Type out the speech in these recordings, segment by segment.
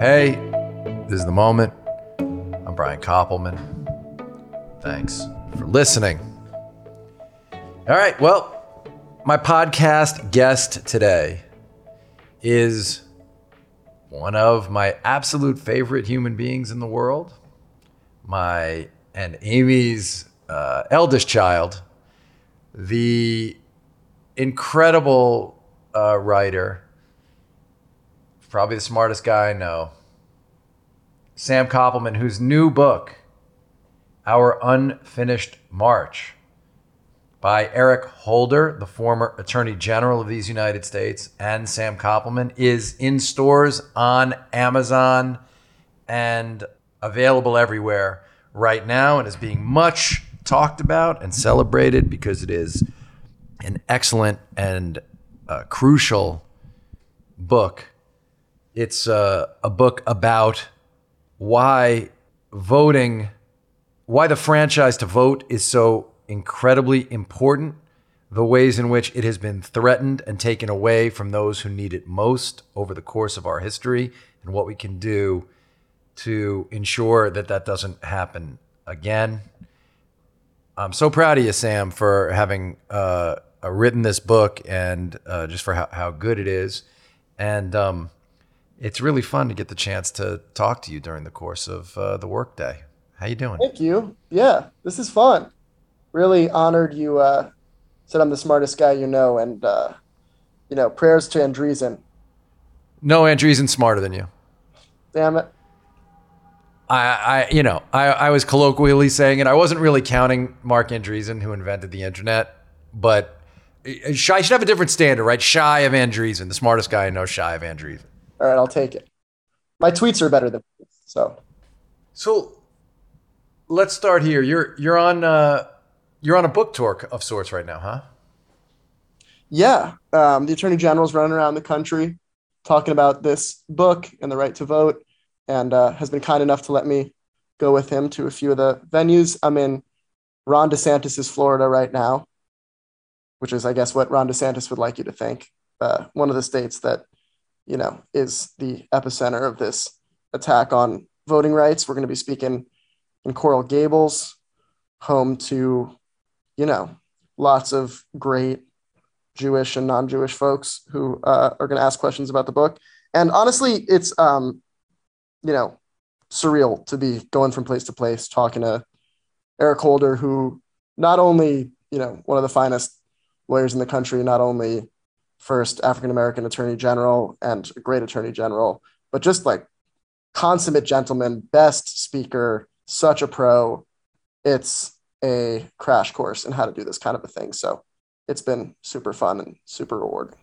Hey, this is the moment. I'm Brian Koppelman. Thanks for listening. All right, well, my podcast guest today is one of my absolute favorite human beings in the world, my and Amy's uh, eldest child, the incredible uh, writer, probably the smartest guy I know, Sam Koppelman, whose new book, Our Unfinished March, by Eric Holder, the former Attorney General of these United States, and Sam Koppelman, is in stores on Amazon and available everywhere right now and is being much talked about and celebrated because it is an excellent and uh, crucial book. It's uh, a book about why voting, why the franchise to vote is so incredibly important, the ways in which it has been threatened and taken away from those who need it most over the course of our history, and what we can do to ensure that that doesn't happen again. I'm so proud of you, Sam, for having uh, written this book and uh, just for how, how good it is. And um, it's really fun to get the chance to talk to you during the course of uh, the workday. How you doing? Thank you. Yeah, this is fun. Really honored you uh, said I'm the smartest guy you know, and uh, you know, prayers to Andreessen. No, Andreessen's smarter than you. Damn it. I, I, you know, I, I was colloquially saying it. I wasn't really counting Mark Andreessen, who invented the internet, but I should have a different standard, right? Shy of Andreessen, the smartest guy I know, shy of Andreessen. All right, I'll take it. My tweets are better than so. So let's start here. You're you're on uh, you're on a book tour of sorts right now, huh? Yeah, um, the attorney general's running around the country talking about this book and the right to vote and uh, has been kind enough to let me go with him to a few of the venues. I'm in Ron DeSantis's Florida right now, which is, I guess, what Ron DeSantis would like you to think. Uh, one of the states that, you know, is the epicenter of this attack on voting rights. We're going to be speaking in Coral Gables, home to, you know, lots of great Jewish and non-Jewish folks who uh, are going to ask questions about the book. And honestly, it's um, you know, surreal to be going from place to place talking to Eric Holder, who not only, you know, one of the finest lawyers in the country, not only first African American attorney general and a great attorney general, but just like consummate gentleman, best speaker, such a pro. It's a crash course in how to do this kind of a thing. So it's been super fun and super rewarding.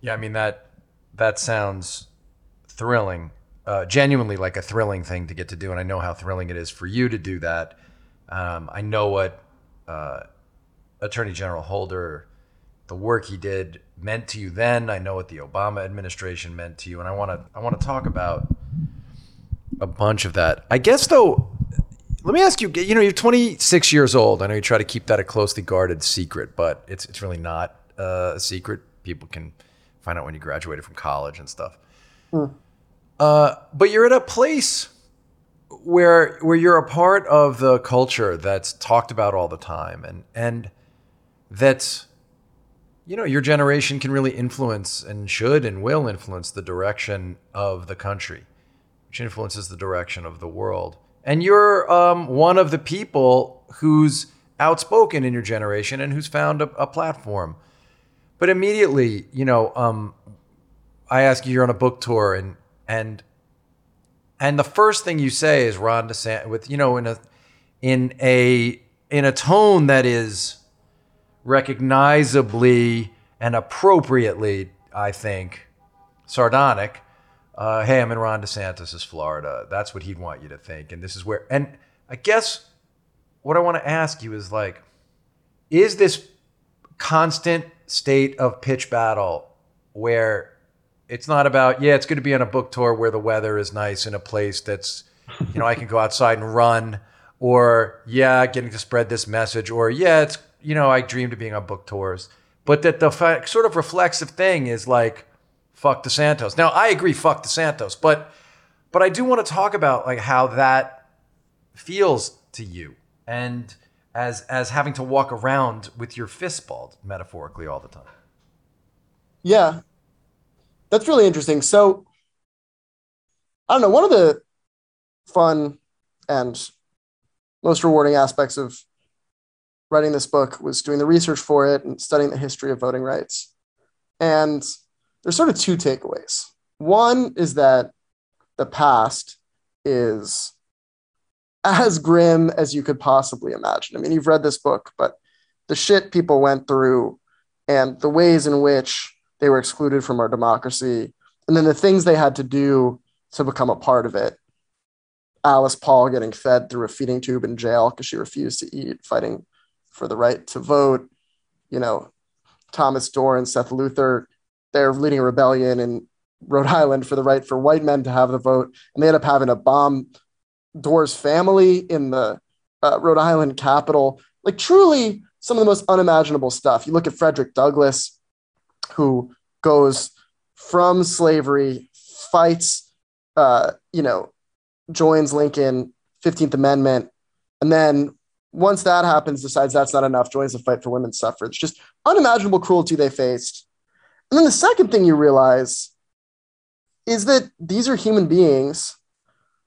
Yeah, I mean that that sounds thrilling uh, genuinely like a thrilling thing to get to do, and I know how thrilling it is for you to do that. Um, I know what uh, Attorney General Holder, the work he did, meant to you then. I know what the Obama administration meant to you, and I want to I want to talk about a bunch of that. I guess though, let me ask you. You know, you're 26 years old. I know you try to keep that a closely guarded secret, but it's it's really not uh, a secret. People can find out when you graduated from college and stuff. Hmm. Uh, but you're at a place where where you're a part of the culture that's talked about all the time, and and that's you know your generation can really influence and should and will influence the direction of the country, which influences the direction of the world. And you're um, one of the people who's outspoken in your generation and who's found a, a platform. But immediately, you know, um, I ask you, you're on a book tour, and and and the first thing you say is Ron DeSantis with you know in a in a in a tone that is recognizably and appropriately, I think, sardonic. Uh, hey, I'm in Ron DeSantis's Florida. That's what he'd want you to think, and this is where. And I guess what I want to ask you is like, is this constant state of pitch battle where it's not about yeah it's going to be on a book tour where the weather is nice in a place that's you know i can go outside and run or yeah getting to spread this message or yeah it's you know i dreamed of being on book tours but that the fa- sort of reflexive thing is like fuck DeSantis. Now I agree, fuck DeSantis, but but I do want to talk about like how that feels to you and as as having to walk around with your fist balled metaphorically all the time. Yeah. That's really interesting. So I don't know, one of the fun and most rewarding aspects of writing this book was doing the research for it and studying the history of voting rights. And there's sort of two takeaways. One is that the past is as grim as you could possibly imagine. I mean, you've read this book, but the shit people went through and the ways in which they were excluded from our democracy, and then the things they had to do to become a part of it. Alice Paul getting fed through a feeding tube in jail because she refused to eat, fighting for the right to vote. You know, Thomas Dorr and Seth Luther, they're leading a rebellion in Rhode Island for the right for white men to have the vote, and they end up having to bomb Dorr's family in the uh, Rhode Island Capitol. Like truly, some of the most unimaginable stuff. You look at Frederick Douglass, who goes from slavery, fights, uh, you know, joins Lincoln, 15th Amendment, and then once that happens, decides that's not enough, joins the fight for women's suffrage. Just unimaginable cruelty they faced. And then the second thing you realize is that these are human beings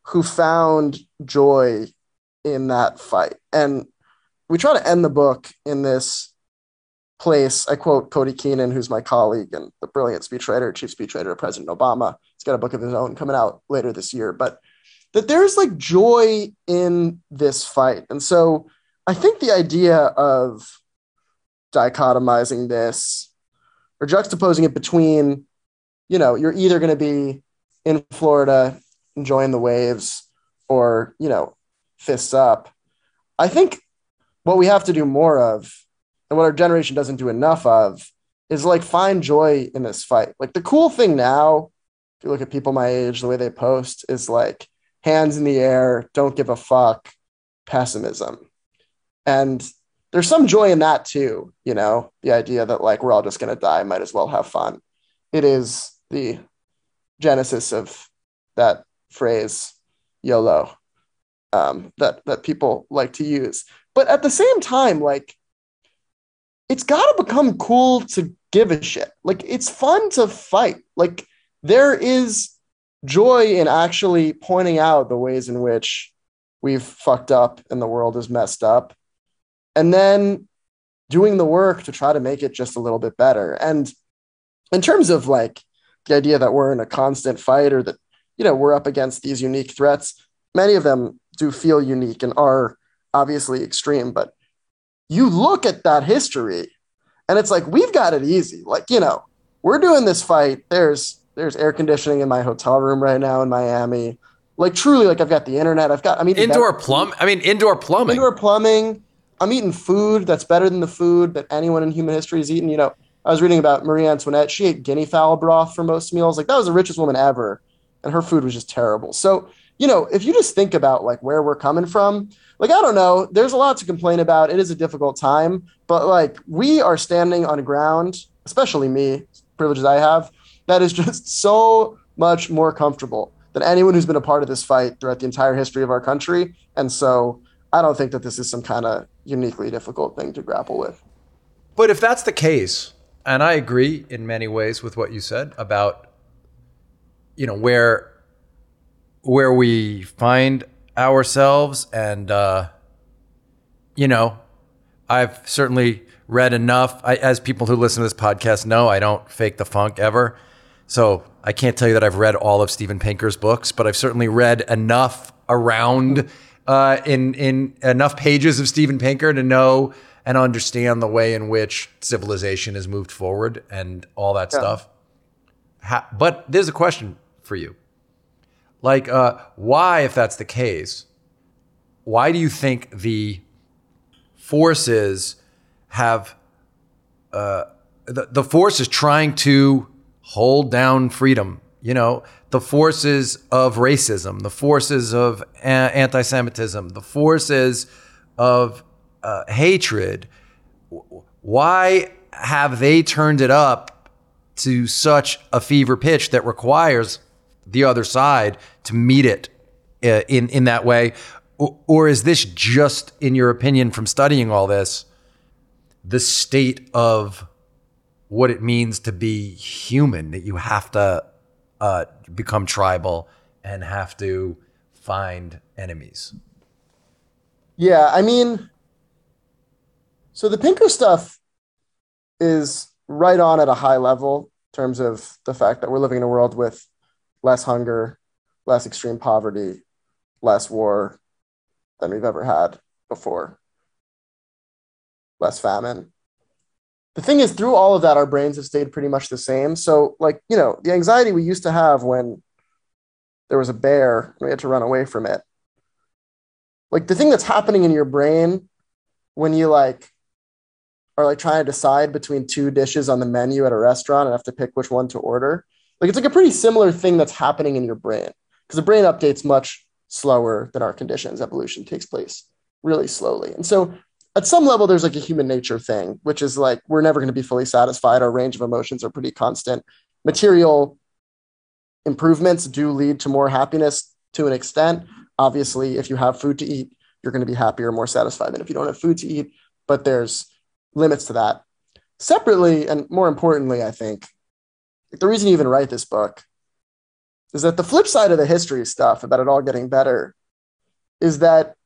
who found joy in that fight. And we try to end the book in this place. I quote Cody Keenan, who's my colleague and the brilliant speechwriter, chief speechwriter of President Obama. He's got a book of his own coming out later this year, but that there's like joy in this fight. And so I think the idea of dichotomizing this or juxtaposing it between, you know, you're either going to be in Florida enjoying the waves or, you know, fists up. I think what we have to do more of and what our generation doesn't do enough of is like find joy in this fight. Like the cool thing now, if you look at people my age, the way they post is like hands in the air, don't give a fuck, pessimism. And there's some joy in that too, you know, the idea that like we're all just going to die, might as well have fun. It is the genesis of that phrase YOLO um, that that people like to use. But at the same time, like it's got to become cool to give a shit. Like it's fun to fight. Like there is joy in actually pointing out the ways in which we've fucked up and the world is messed up. And then doing the work to try to make it just a little bit better. And in terms of like the idea that we're in a constant fight or that, you know, we're up against these unique threats, many of them do feel unique and are obviously extreme, but you look at that history and it's like we've got it easy. Like, you know, we're doing this fight. There's there's air conditioning in my hotel room right now in Miami. Like truly, like I've got the internet. I've got I mean indoor plumb. I mean indoor plumbing. Indoor plumbing. I'm eating food that's better than the food that anyone in human history has eaten. You know, I was reading about Marie Antoinette. She ate guinea fowl broth for most meals. Like that was the richest woman ever, and her food was just terrible. So you know, if you just think about like where we're coming from, like I don't know, there's a lot to complain about. It is a difficult time, but like we are standing on ground, especially me, privileges I have, that is just so much more comfortable than anyone who's been a part of this fight throughout the entire history of our country. And so I don't think that this is some kind of uniquely difficult thing to grapple with. But if that's the case, and I agree in many ways with what you said about you know where where we find ourselves and uh, you know i've certainly read enough I, as people who listen to this podcast know i don't fake the funk ever so i can't tell you that i've read all of steven pinker's books but i've certainly read enough around uh, in in enough pages of steven pinker to know and understand the way in which civilization has moved forward and all that yeah. stuff ha- but there's a question for you like, uh, why, if that's the case, why do you think the forces have uh, the, the forces trying to hold down freedom? You know, the forces of racism, the forces of a- anti-Semitism, the forces of uh, hatred. Why have they turned it up to such a fever pitch that requires the other side to meet it uh, in in that way or, or is this just in your opinion from studying all this the state of what it means to be human that you have to uh, become tribal and have to find enemies Yeah, I mean, so the Pinker stuff is right on at a high level in terms of the fact that we're living in a world with less hunger, less extreme poverty, less war than we've ever had before, less famine. The thing is, through all of that, our brains have stayed pretty much the same. So, like, you know, the anxiety we used to have when there was a bear and we had to run away from it. Like the thing that's happening in your brain when you like are like trying to decide between two dishes on the menu at a restaurant and have to pick which one to order like it's like a pretty similar thing that's happening in your brain because the brain updates much slower than our conditions. Evolution takes place really slowly. And so at some level there's like a human nature thing which is like we're never going to be fully satisfied. Our range of emotions are pretty constant. Material improvements do lead to more happiness to an extent. Obviously if you have food to eat you're going to be happier more satisfied than if you don't have food to eat but there's limits to that. Separately and more importantly i think the reason you even write this book is that the flip side of the history stuff about it all getting better is that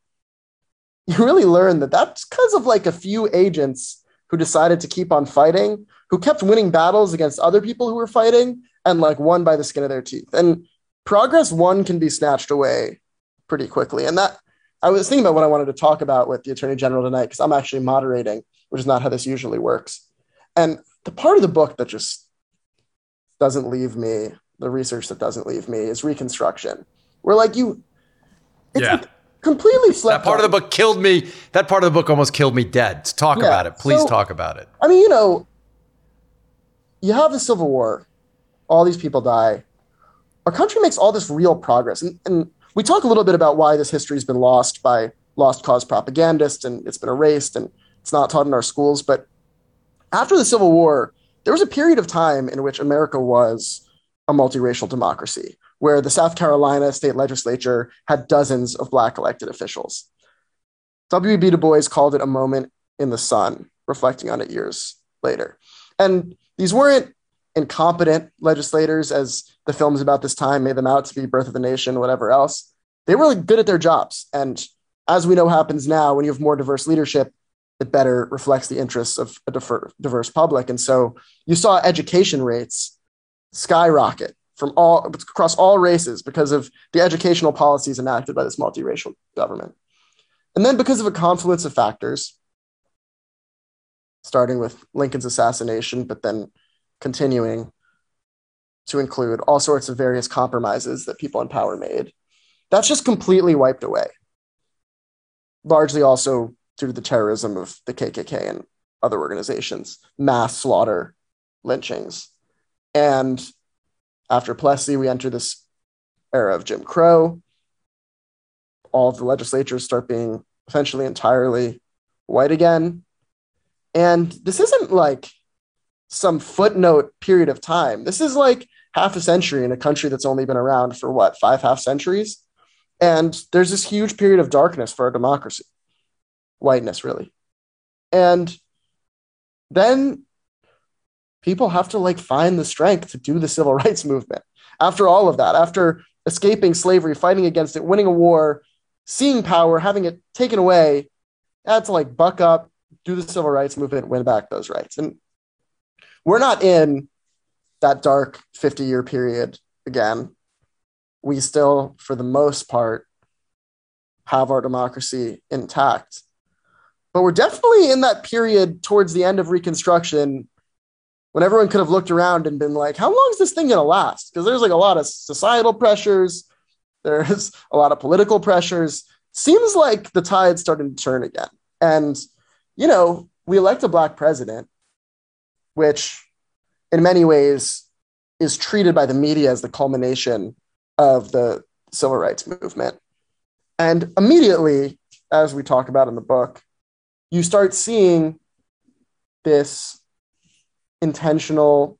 you really learn that that's because of like a few agents who decided to keep on fighting who kept winning battles against other people who were fighting and like won by the skin of their teeth and progress one can be snatched away pretty quickly. And that I was thinking about what I wanted to talk about with the Attorney General tonight because I'm actually moderating, which is not how this usually works. And the part of the book that just doesn't leave me, the research that doesn't leave me, is Reconstruction. Where like you, it's Yeah. like completely slept that part of the book killed me. That part of the book almost killed me dead. Talk Yeah, about it. Please so- talk about it. I mean, you know, you have the Civil War, all these people die. Our country makes all this real progress. And, and we talk a little bit about why this history has been lost by lost cause propagandists and it's been erased and it's not taught in our schools. But after the Civil War, there was a period of time in which America was a multiracial democracy, where the South Carolina state legislature had dozens of black elected officials. W.E.B. Du Bois called it a moment in the sun, reflecting on it years later. And these weren't incompetent legislators, as the films about this time made them out to be Birth of the Nation, whatever else. They were really good at their jobs. And as we know happens now, when you have more diverse leadership, it better reflects the interests of a diverse public. And so you saw education rates skyrocket from all across all races because of the educational policies enacted by this multiracial government. And then because of a confluence of factors, starting with Lincoln's assassination, but then continuing to include all sorts of various compromises that people in power made. That's just completely wiped away. Largely also due to the terrorism of the KKK and other organizations, mass slaughter, lynchings. And after Plessy, we enter this era of Jim Crow. All of the legislatures start being essentially entirely white again. And this isn't like some footnote period of time. This is like half a century in a country that's only been around for what, five half centuries? And there's this huge period of darkness for our democracy, whiteness, really. And then people have to like find the strength to do the civil rights movement. After all of that, after escaping slavery, fighting against it, winning a war, seeing power, having it taken away, had to like buck up, do the civil rights movement, win back those rights. And we're not in that dark 50 year period again. We still, for the most part, have our democracy intact. But we're definitely in that period towards the end of Reconstruction when everyone could have looked around and been like, how long is this thing going to last? Because there's like a lot of societal pressures, there's a lot of political pressures. Seems like the tide's starting to turn again. And, you know, we elect a black president, which in many ways is treated by the media as the culmination of the civil rights movement. And immediately, as we talk about in the book, you start seeing this intentional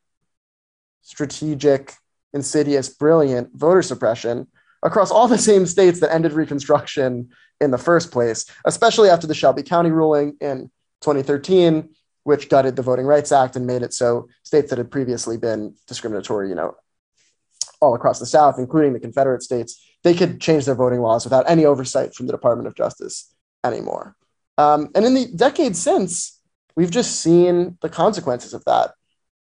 strategic, insidious, brilliant voter suppression across all the same states that ended Reconstruction in the first place, especially after the Shelby County ruling in 2013, which gutted the Voting Rights Act and made it so states that had previously been discriminatory, you know, all across the South, including the Confederate states, they could change their voting laws without any oversight from the Department of Justice anymore. Um, and in the decades since, we've just seen the consequences of that.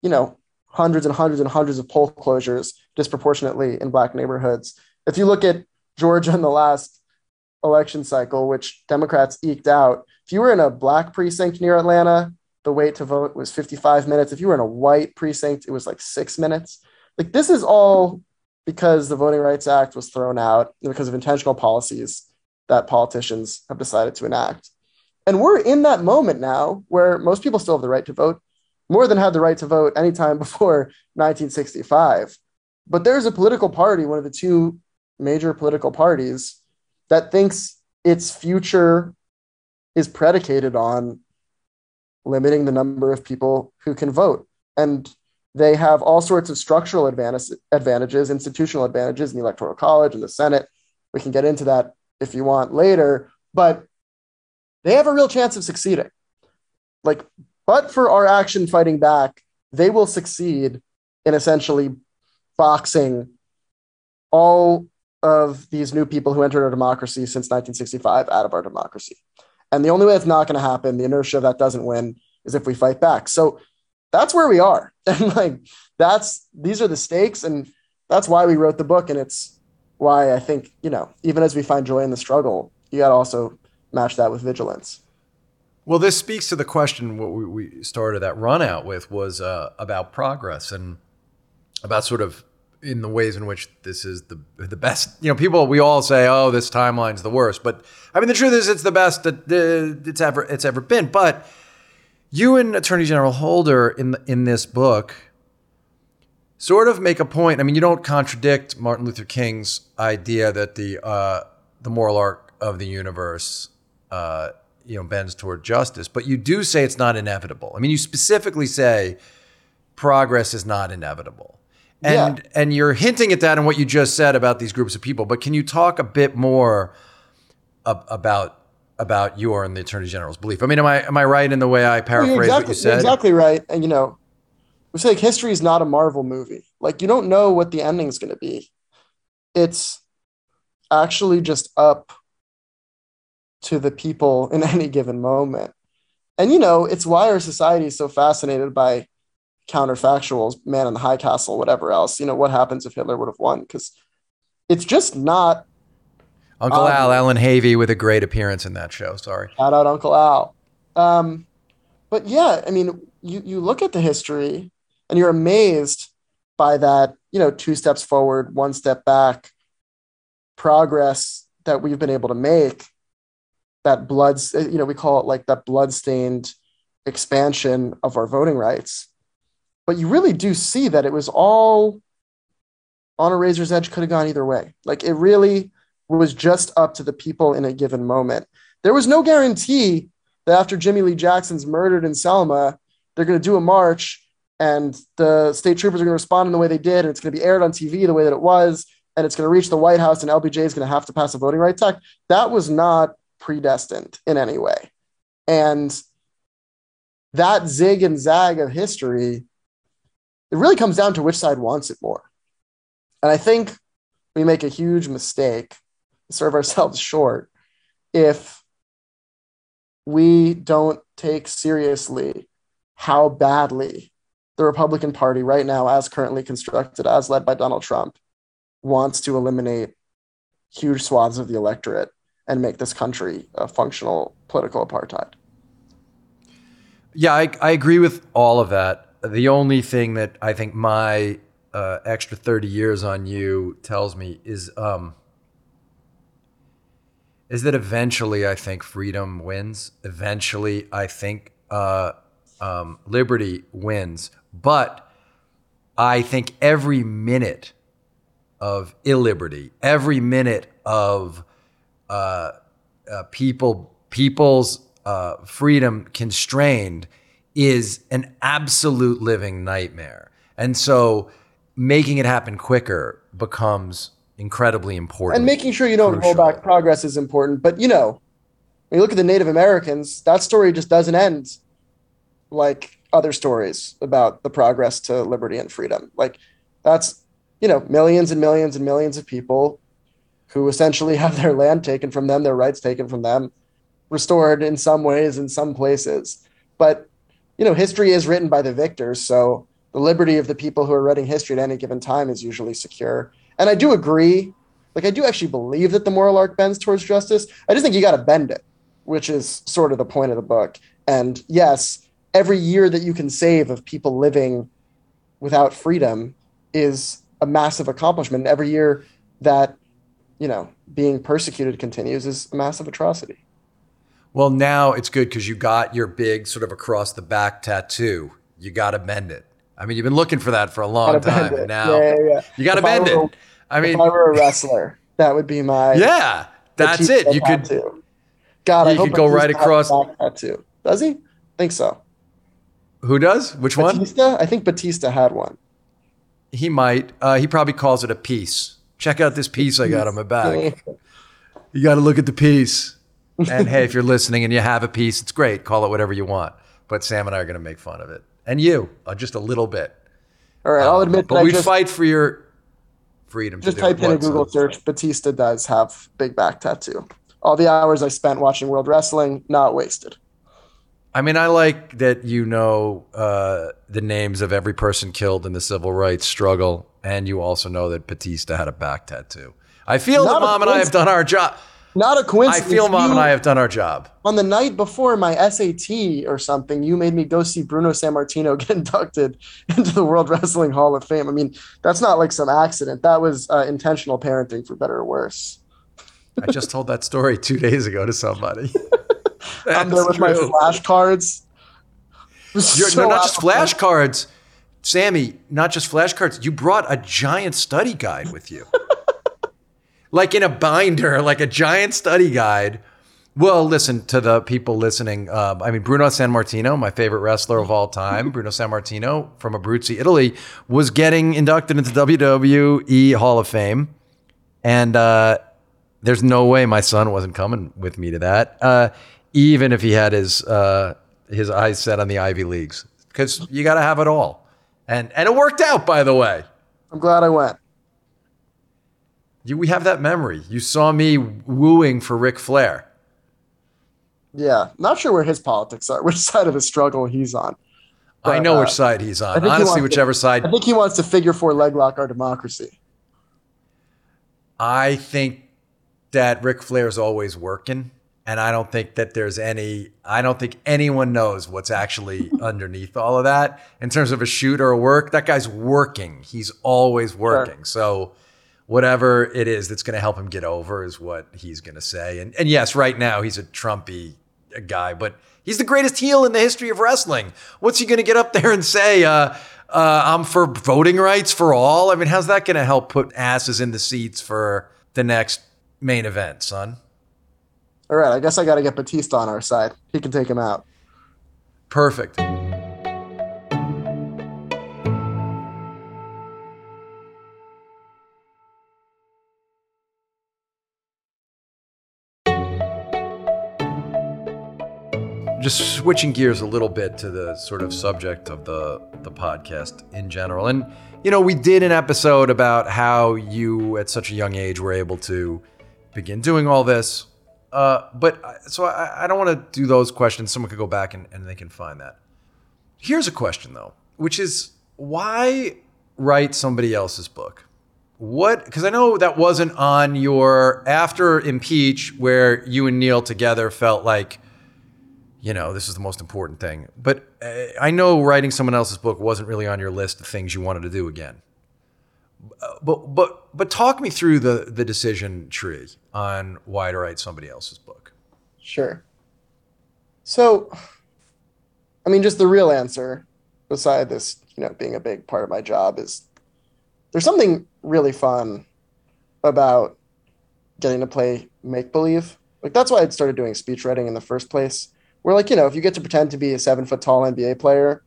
You know, hundreds and hundreds and hundreds of poll closures disproportionately in Black neighborhoods. If you look at Georgia in the last election cycle, which Democrats eked out, if you were in a Black precinct near Atlanta, the wait to vote was 55 minutes. If you were in a white precinct, it was like six minutes. Like, this is all because the Voting Rights Act was thrown out because of intentional policies that politicians have decided to enact. And we're in that moment now where most people still have the right to vote, more than had the right to vote anytime before 1965. But there's a political party, one of the two major political parties, that thinks its future is predicated on limiting the number of people who can vote. And they have all sorts of structural advantage, advantages, institutional advantages in the Electoral College and the Senate. We can get into that if you want later, but they have a real chance of succeeding. Like, but for our action fighting back, they will succeed in essentially boxing all of these new people who entered our democracy since 1965 out of our democracy. And the only way it's not going to happen, the inertia of that doesn't win, is if we fight back. So that's where we are. And like, that's, these are the stakes. And that's why we wrote the book. And it's why I think, you know, even as we find joy in the struggle, you got to also match that with vigilance. Well, this speaks to the question what we, we started that run out with was uh, about progress and about sort of in the ways in which this is the the best. You know, people we all say, "Oh, this timeline's the worst," but I mean, the truth is, it's the best that uh, it's ever it's ever been. But you and Attorney General Holder in in this book sort of make a point. I mean, you don't contradict Martin Luther King's idea that the uh, the moral arc of the universe, uh, you know, bends toward justice, but you do say it's not inevitable. I mean, you specifically say progress is not inevitable. And yeah. and you're hinting at that in what you just said about these groups of people, but can you talk a bit more ab- about about your and the attorney general's belief. I mean, am I am I right in the way I paraphrase exactly, what you said? exactly right. And you know, we say like history is not a Marvel movie. Like you don't know what the ending is going to be. It's actually just up to the people in any given moment. And you know, it's why our society is so fascinated by counterfactuals, man in the high castle, whatever else. You know, what happens if Hitler would have won? Because it's just not Uncle um, Al, Allan Havey, with a great appearance in that show. Sorry. Shout out Uncle Al. Um, but yeah, I mean, you you look at the history and you're amazed by that, you know, two steps forward, one step back progress that we've been able to make. That blood, uh, you know, we call it like that blood-stained expansion of our voting rights. But you really do see that it was all on a razor's edge, could have gone either way. Like it really was just up to the people in a given moment. There was no guarantee that after Jimmie Lee Jackson's murdered in Selma, they're going to do a march and the state troopers are going to respond in the way they did, and it's going to be aired on TV the way that it was, and it's going to reach the White House, and LBJ is going to have to pass a voting rights act. That was not predestined in any way. And that zig and zag of history, it really comes down to which side wants it more. And I think we make a huge mistake serve ourselves short if we don't take seriously how badly the Republican Party, right now, as currently constructed, as led by Donald Trump, wants to eliminate huge swaths of the electorate and make this country a functional political apartheid. Yeah, I, I agree with all of that. The only thing that I think my uh, extra 30 years on you tells me is um, is that eventually I think freedom wins. Eventually, I think uh, um, liberty wins. But I think every minute of illiberty, every minute of uh, uh, people people's uh, freedom constrained, is an absolute living nightmare. And so making it happen quicker becomes incredibly important. And making sure you don't roll back progress is important. But you know, when you look at the Native Americans, that story just doesn't end like other stories about the progress to liberty and freedom. Like that's you know millions and millions and millions of people who essentially have their land taken from them, their rights taken from them, restored in some ways in some places. But you know, history is written by the victors, so the liberty of the people who are writing history at any given time is usually secure. And I do agree, like I do actually believe that the moral arc bends towards justice. I just think you got to bend it, which is sort of the point of the book. And yes, every year that you can save of people living without freedom is a massive accomplishment. Every year that you know being persecuted continues is a massive atrocity. Well, now it's good because you got your big sort of across the back tattoo. You got to bend it. I mean, you've been looking for that for a long time. and Now Yeah, yeah, yeah. you got to I bend were- it. I mean, if I were a wrestler, that would be my yeah, that's it. You could. tattoo. God, I you hope could go right across- tattoo. Does he? think so. Who does? Which one? Batista? I think Batista had one. He might. Uh, he probably calls it a piece. Check out this piece I got on my back. You got to look at the piece. And hey, if you're listening and you have a piece, it's great. Call it whatever you want. But Sam and I are going to make fun of it, and you uh, just a little bit. All right, I'll admit But we just, fight for your freedom. just to do in a Google son? search. Batista does have big back tattoo. All the hours I spent watching World Wrestling, not wasted. I mean, I like that you know uh, the names of every person killed in the civil rights struggle, and you also know that Batista had a back tattoo. I feel Not that Mom and I have done our job. Not a coincidence. I feel Mom You- and I have done our job. on the night before my SAT or something, you made me go see Bruno Sammartino get inducted into the World Wrestling Hall of Fame. I mean, that's not like some accident. That was uh, intentional parenting, for better or worse. I just told that story two days ago to somebody. I'm there with my flashcards. You're, no, not just flashcards, Sammy. Not just flashcards. You brought a giant study guide with you, like in a binder, like a giant study guide. Well, listen to the people listening. Um, I mean, Bruno Sammartino, my favorite wrestler of all time, Bruno Sammartino from Abruzzi, Italy, was getting inducted into WWE Hall of Fame, and uh, there's no way my son wasn't coming with me to that, uh, even if he had his uh, his eyes set on the Ivy Leagues, because you got to have it all, and and it worked out, by the way. I'm glad I went. You, we have that memory. You saw me wooing for Ric Flair. Yeah, not sure where his politics are, which side of the struggle he's on. I know uh, which side he's on. think he Honestly, wants to- whichever side. I think he wants to figure four leg lock our democracy. I think that Ric Flair's always working. And I don't think that there's any, I don't think anyone knows what's actually underneath all of that. In terms of a shoot or a work, that guy's working. He's always working. So whatever it is that's going to help him get over is what he's going to say. And, and yes, right now he's a Trumpy guy, but he's the greatest heel in the history of wrestling. What's he going to get up there and say? Uh, uh, I'm for voting rights for all. I mean, how's that going to help put asses in the seats for the next main event, son? All right, I guess I got to get Batista on our side. He can take him out. Perfect. Just switching gears a little bit to the sort of subject of the the podcast in general. And you know, we did an episode about how you at such a young age were able to begin doing all this. Uh, but so I, I don't want to do those questions. Someone could go back and, and they can find that. Here's a question though, which is why write somebody else's book? What? Because I know that wasn't on your after impeach, where you and Neal together felt like, you know, this is the most important thing. But uh, I know writing someone else's book wasn't really on your list of things you wanted to do again. Uh, But but but talk me through the the decision tree on why to write somebody else's book. Sure. So, I mean, just the real answer, beside this, you know, being a big part of my job, is there's something really fun about getting to play make believe. Like that's why I started doing speech writing in the first place. Where like you know, if you get to pretend to be a seven foot tall NBA player,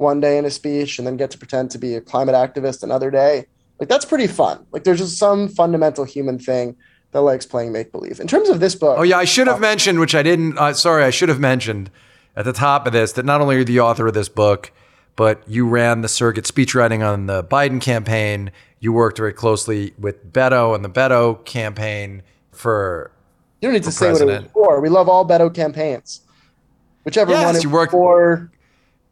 one day in a speech and then get to pretend to be a climate activist another day. Like that's pretty fun. Like there's just some fundamental human thing that likes playing make believe. In terms of this book, Oh yeah, I should have mentioned, which I didn't. Uh, sorry, I should have mentioned at the top of this that not only are you the author of this book, but you ran the circuit speechwriting on the Biden campaign. You worked very closely with Beto and the Beto campaign for. you don't need to say what it was for. We love all Beto campaigns, whichever Yes, one it you worked- for.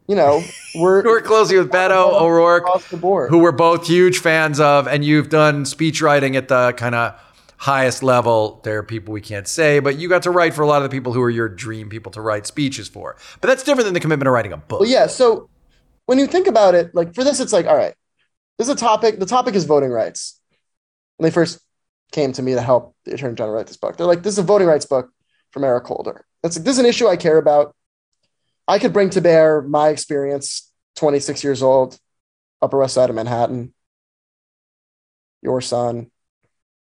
You know, we're You worked closely with Beto O'Rourke, across the board. who we're both huge fans of, and you've done speechwriting at the kind of highest level. There are people we can't say, but you got to write for a lot of the people who are your dream people to write speeches for. But that's different than the commitment of writing a book. Well, yeah. So when you think about it, like for this, it's like, all right, this is a topic. The topic is voting rights. When they first came to me to help the attorney general write this book, they're like, this is a voting rights book from Eric Holder. That's like, this is an issue I care about. I could bring to bear my experience, 26 years old, Upper West Side of Manhattan, your son,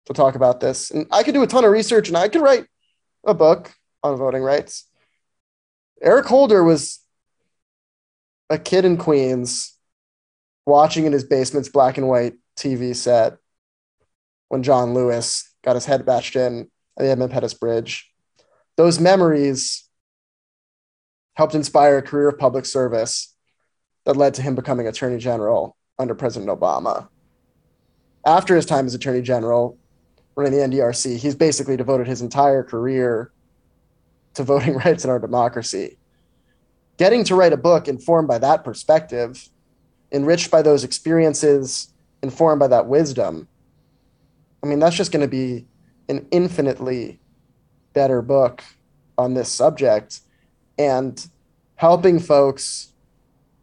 to talk about this. And I could do a ton of research and I could write a book on voting rights. Eric Holder was a kid in Queens watching in his basement's black and white TV set when John Lewis got his head bashed in at the Edmund Pettus Bridge. Those memories helped inspire a career of public service that led to him becoming Attorney General under President Obama. After his time as Attorney General, running the NDRC, he's basically devoted his entire career to voting rights in our democracy getting to write a book informed by that perspective, enriched by those experiences, informed by that wisdom, I mean, that's just going to be an infinitely better book on this subject. And helping folks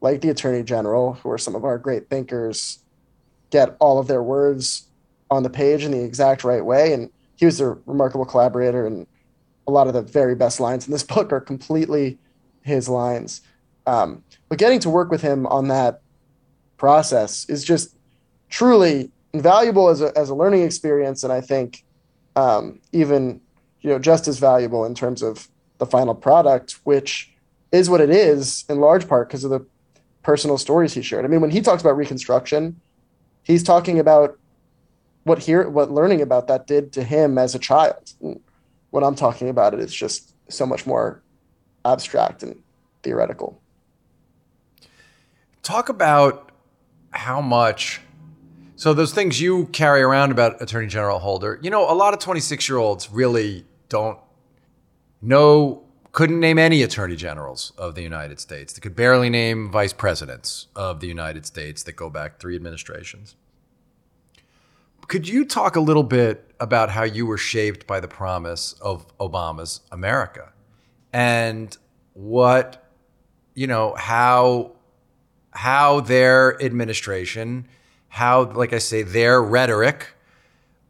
like the Attorney General, who are some of our great thinkers, get all of their words on the page in the exact right way. And he was a remarkable collaborator, and a lot of the very best lines in this book are completely his lines. Um, but getting to work with him on that process is just truly invaluable as a, as a learning experience. And I think um, even, you know, just as valuable in terms of the final product, which is what it is in large part because of the personal stories he shared. I mean, when he talks about Reconstruction, he's talking about what here, what learning about that did to him as a child. And when I'm talking about it's just so much more abstract and theoretical. Talk about how much. So those things you carry around about Attorney General Holder, you know, a lot of 26 year olds really don't know, couldn't name any attorney generals of the United States. They could barely name vice presidents of the United States that go back three administrations. Could you talk a little bit about how you were shaped by the promise of Obama's America and what, you know, how how their administration, how, like I say, their rhetoric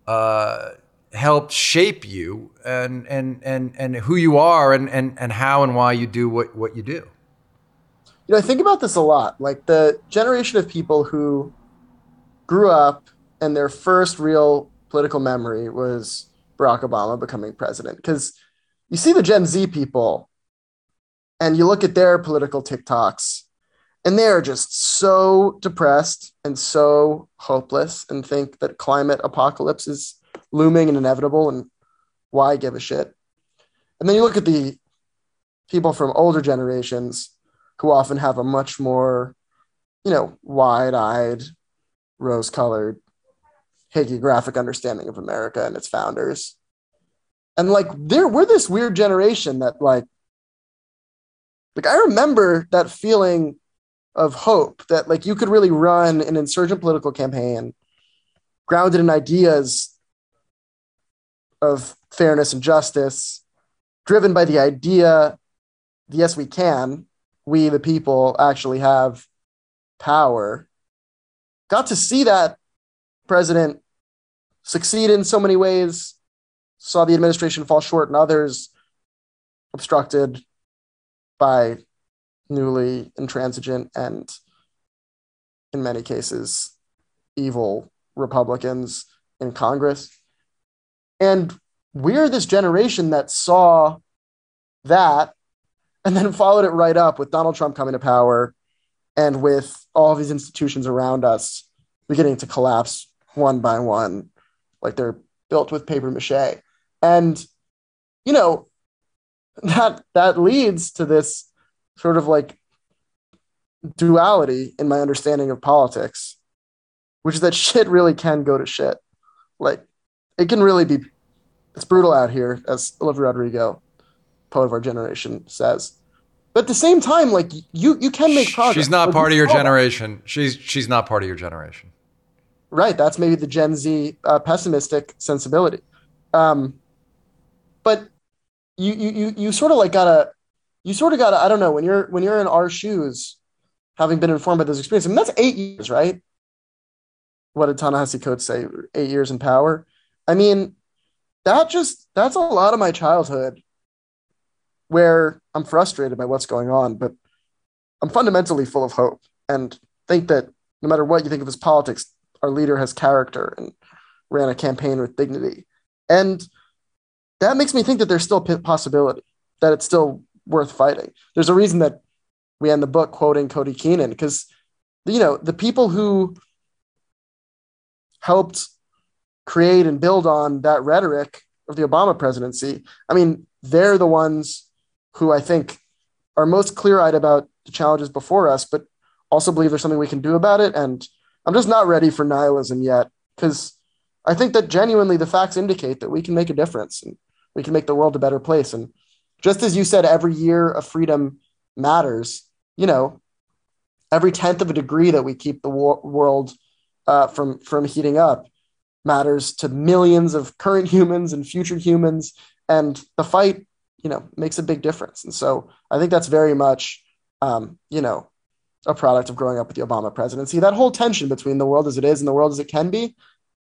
uh, helped shape you and, and, and, and who you are and, and, and how and why you do what, what you do. You know, I think about this a lot. Like the generation of people who grew up and their first real political memory was Barack Obama becoming president. Because you see the Gen Z people and you look at their political TikToks and they're just so depressed and so hopeless and think that climate apocalypse is looming and inevitable and why give a shit and then you look at the people from older generations who often have a much more you know wide-eyed rose-colored hagiographic understanding of america and its founders. And like there we're this weird generation that like like i remember that feeling of hope that like you could really run an insurgent political campaign grounded in ideas of fairness and justice driven by the idea yes we can we the people actually have power. Got to see that president succeed in so many ways saw the administration fall short in others obstructed by newly intransigent and in many cases evil republicans in congress. And we're this generation that saw that and then followed it right up with donald trump coming to power and with all these institutions around us beginning to collapse one by one, like they're built with paper mache. And, you know, that that leads to this sort of like duality in my understanding of politics, which is that shit really can go to shit. Like it can really be it's brutal out here, as Olivia Rodrigo, poet of our generation, says. But at the same time, like you you can make progress. She's not Like, part of your you generation. She's she's not part of your generation. Right. That's maybe the Gen Z uh, pessimistic sensibility. Um, but you, you, you, sort of like gotta, you sort of gotta, I don't know, when you're, when you're in our shoes, having been informed by those experiences, I mean, that's eight years, right? What did Ta-Nehisi Coates say? Eight years in power. I mean, that just, that's a lot of my childhood where I'm frustrated by what's going on, but I'm fundamentally full of hope and think that no matter what you think of his politics, our leader has character and ran a campaign with dignity. And that makes me think that there's still possibility, that it's still worth fighting. There's a reason that we end the book quoting Cody Keenan, because, you know, the people who helped create and build on that rhetoric of the Obama presidency, I mean, they're the ones who I think are most clear eyed about the challenges before us, but also believe there's something we can do about it. And I'm just not ready for nihilism yet because I think that genuinely the facts indicate that we can make a difference and we can make the world a better place. And just as you said, every year of freedom matters, you know, every tenth of a degree that we keep the wor- world uh, from, from heating up matters to millions of current humans and future humans. And the fight, you know, makes a big difference. And so I think that's very much, um, you know, a product of growing up with the Obama presidency. That whole tension between the world as it is and the world as it can be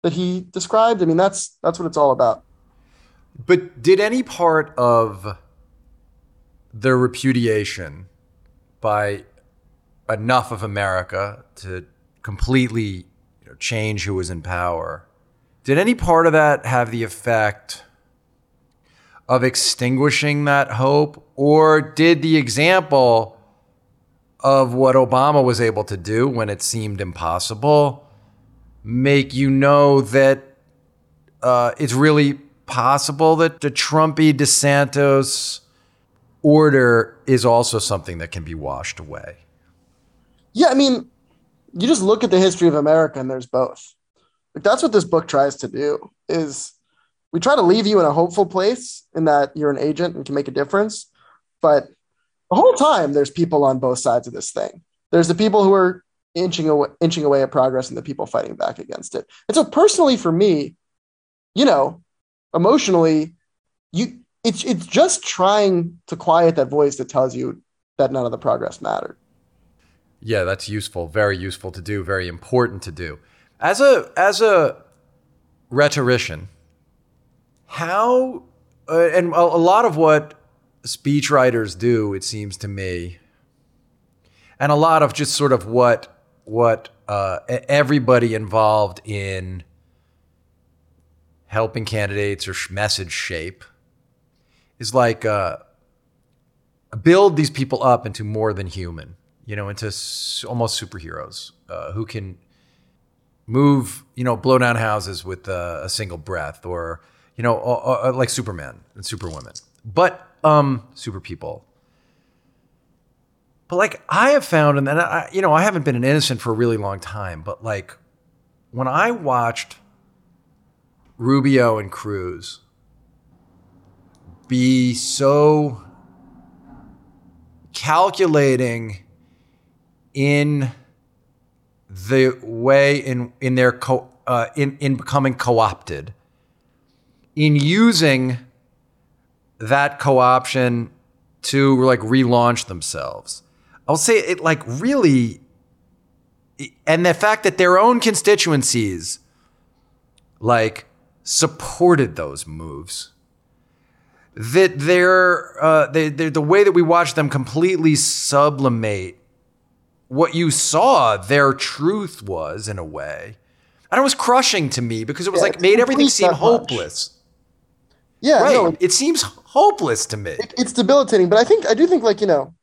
that he described. I mean, that's that's what it's all about. But did any part of the repudiation by enough of America to completely you know, change who was in power, did any part of that have the effect of extinguishing that hope? Or did the example of what Obama was able to do when it seemed impossible make you know that uh, it's really possible that the Trumpy DeSantis order is also something that can be washed away. Yeah, I mean, you just look at the history of America and there's both. Like that's what this book tries to do is we try to leave you in a hopeful place in that you're an agent and can make a difference, but the whole time there's people on both sides of this thing. There's the people who are inching away, inching away at progress and the people fighting back against it. And so personally for me, you know, emotionally, you it's it's just trying to quiet that voice that tells you that none of the progress mattered. Yeah, that's useful, very useful to do, very important to do. As a as a rhetorician, how uh, and a, a lot of what speechwriters do, it seems to me, and a lot of just sort of what what uh, everybody involved in helping candidates or message shape is like uh, build these people up into more than human, you know, into s- almost superheroes uh, who can move, you know, blow down houses with uh, a single breath, or you know, like Superman and Superwoman, but um, super people. But like I have found, and then I, you know, I haven't been an innocent for a really long time, but like when I watched Rubio and Cruz be so calculating in the way in in their co, uh, in in becoming co-opted in using that co-option to like relaunch themselves. I'll say it like really and the fact that their own constituencies like supported those moves that they're, uh, they, they're the way that we watch them completely sublimate what you saw their truth was in a way and it was crushing to me because it was Yeah, like made everything seem much. hopeless. Yeah, right. no, it seems hopeless to me it, it's debilitating. But I think I do think like you know,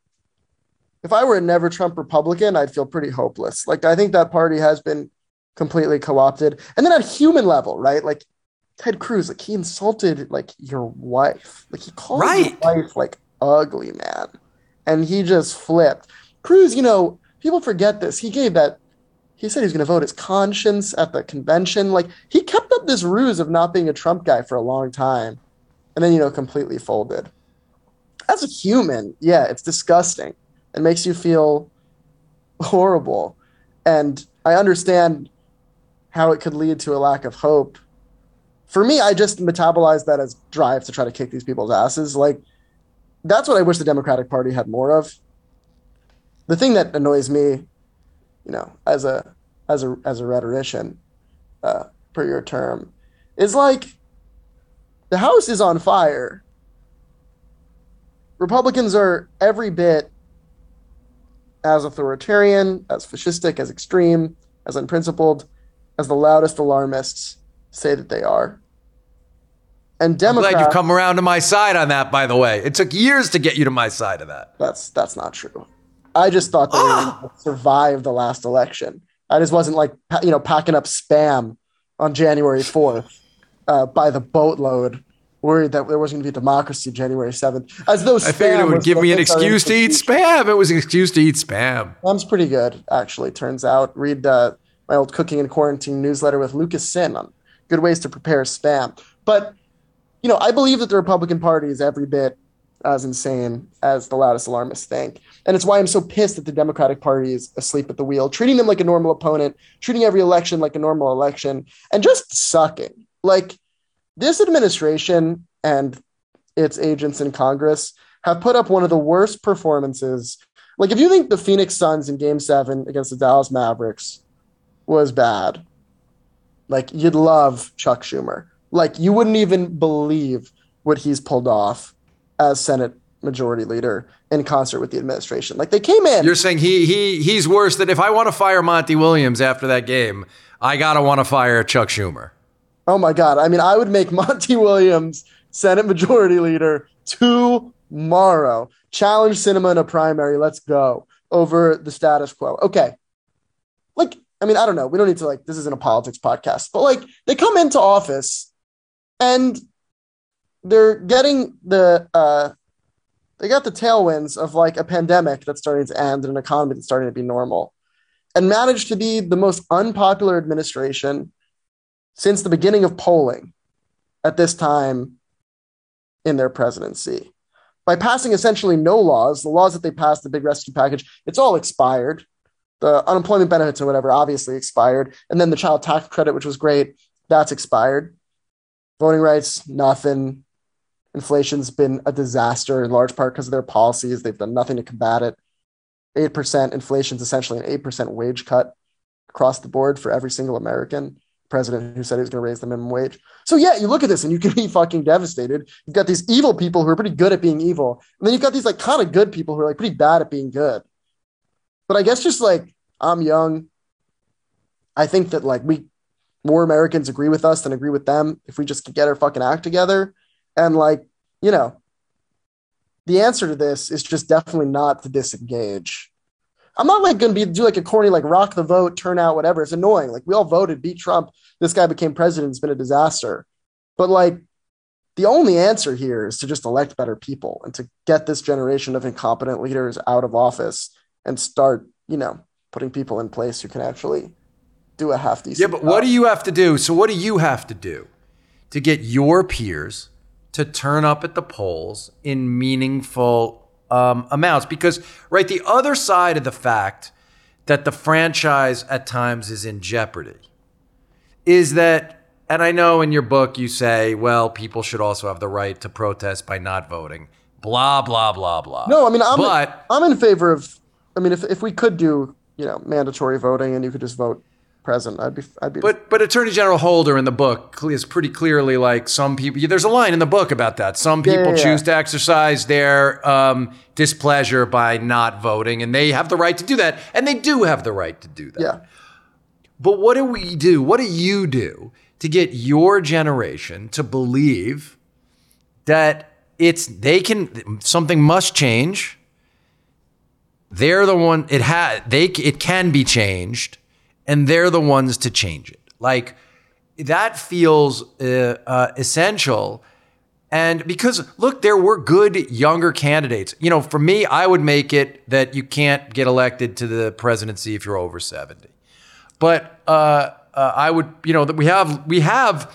if I were a never Trump Republican, I'd feel pretty hopeless. Like I think that party has been completely co-opted. And then at human level, right? Like Ted Cruz, like he insulted like your wife. Like he called Right. your wife like ugly, man. And he just flipped. Cruz, you know, people forget this. He gave that he said he was going to vote his conscience at the convention. Like he kept up this ruse of not being a Trump guy for a long time. And then, you know, completely folded. As a human, yeah, it's disgusting. It makes you feel horrible. And I understand how it could lead to a lack of hope. For me, I just metabolize that as drive to try to kick these people's asses. Like, that's what I wish the Democratic Party had more of. The thing that annoys me, you know, as a as a as a rhetorician, uh, per your term, is like the house is on fire. Republicans are every bit as authoritarian, as fascistic, as extreme, as unprincipled, as the loudest alarmists say that they are. And Democrats. I'm glad you've come around to my side on that, by the way. It took years to get you to my side of that. that's that's not true. I just thought they Ah! were going survive the last election. I just wasn't like you know packing up spam on January fourth uh, by the boatload, worried that there wasn't going to be democracy January seventh. As though I figured it would give me an excuse to eat spam. It was an excuse to eat spam. Spam's pretty good, actually. Turns out, read uh, my old cooking and quarantine newsletter with Lucas Sin on good ways to prepare spam. But you know, I believe that the Republican Party is every bit as insane as the loudest alarmists think, and it's why I'm so pissed that the Democratic Party is asleep at the wheel, treating them like a normal opponent, treating every election like a normal election, and just sucking. Like this administration and its agents in Congress have put up one of the worst performances like if you think the Phoenix Suns in game seven against the Dallas Mavericks was bad, like you'd love Chuck Schumer. Like you wouldn't even believe what he's pulled off as Senate Majority Leader in concert with the administration. Like they came in. You're saying he he he's worse than if I want to fire Monty Williams after that game, I gotta want to fire Chuck Schumer. Oh my God. I mean, I would make Monty Williams Senate Majority Leader tomorrow. Challenge Sinema in a primary. Let's go over the status quo. Okay. Like, I mean, I don't know. We don't need to, like, this isn't a politics podcast, but like, they come into office and they're getting the, uh, they got the tailwinds of like a pandemic that's starting to end and an economy that's starting to be normal and managed to be the most unpopular administration since the beginning of polling at this time in their presidency. By passing essentially no laws, the laws that they passed, the big rescue package, it's all expired. The unemployment benefits or whatever obviously expired. And then the child tax credit, which was great, that's expired. Voting rights, nothing. Inflation's been a disaster in large part because of their policies. They've done nothing to combat it. 8% inflation's essentially an 8% wage cut across the board for every single American president who said he was going to raise the minimum wage. So yeah, you look at this and you can be fucking devastated. You've got these evil people who are pretty good at being evil, and then you've got these like kind of good people who are like pretty bad at being good. But I guess just like I'm young, I think that like we more Americans agree with us than agree with them if we just could get our fucking act together. And like, you know, the answer to this is just definitely not to disengage. I'm not like going to be do like a corny like rock the vote, turn out, whatever. It's annoying. Like we all voted, beat Trump. This guy became president. It's been a disaster. But like the only answer here is to just elect better people and to get this generation of incompetent leaders out of office and start, you know, putting people in place who can actually do a half decent. Job. Yeah, but what do you have to do? So what do you have to do to get your peers to turn up at the polls in meaningful um, amounts? Because right, the other side of the fact that the franchise at times is in jeopardy is that, and I know in your book you say, well, people should also have the right to protest by not voting. Blah blah blah blah. No, I mean I'm but I'm in favor of. I mean, if if we could do you know mandatory voting and you could just vote present, I'd be I'd be. But but Attorney General Holder in the book is pretty clearly like some people. There's a line in the book about that. Some people yeah, yeah. choose to exercise their um, displeasure by not voting, and they have the right to do that, and they do have the right to do that. yeah, But what do we do? What do you do to get your generation to believe that it's they can something must change they're the one it had they it can be changed and they're the ones to change it. Like that feels uh, uh, essential. And because look there were good younger candidates. You know for me i would make it that you can't get elected to the presidency if you're over 70 but uh, uh i would you know that we have we have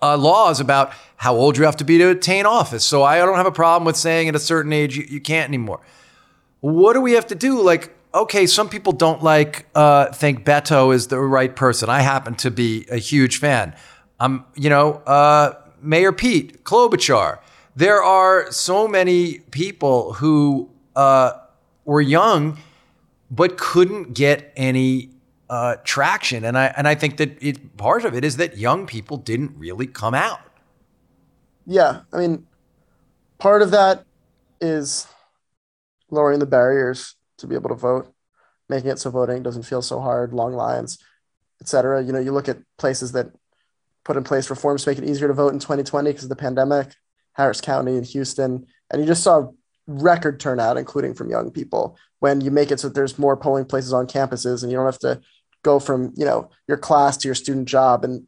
uh, laws about how old you have to be to attain office. So i don't have a problem with saying at a certain age you, you can't anymore. What do we have to do? Like, okay, some people don't like uh, think Beto is the right person. I happen to be a huge fan. I'm, you know, uh, Mayor Pete Klobuchar. There are so many people who uh, were young but couldn't get any uh, traction, and I and I think that it, part of it is that young people didn't really come out. Yeah, I mean, part of that is lowering the barriers to be able to vote, making it so voting doesn't feel so hard, long lines, etc. You know, you look at places that put in place reforms to make it easier to vote in 2020 because of the pandemic, Harris County and Houston, and you just saw record turnout, including from young people. When you make it so that there's more polling places on campuses, and you don't have to go from you know your class to your student job and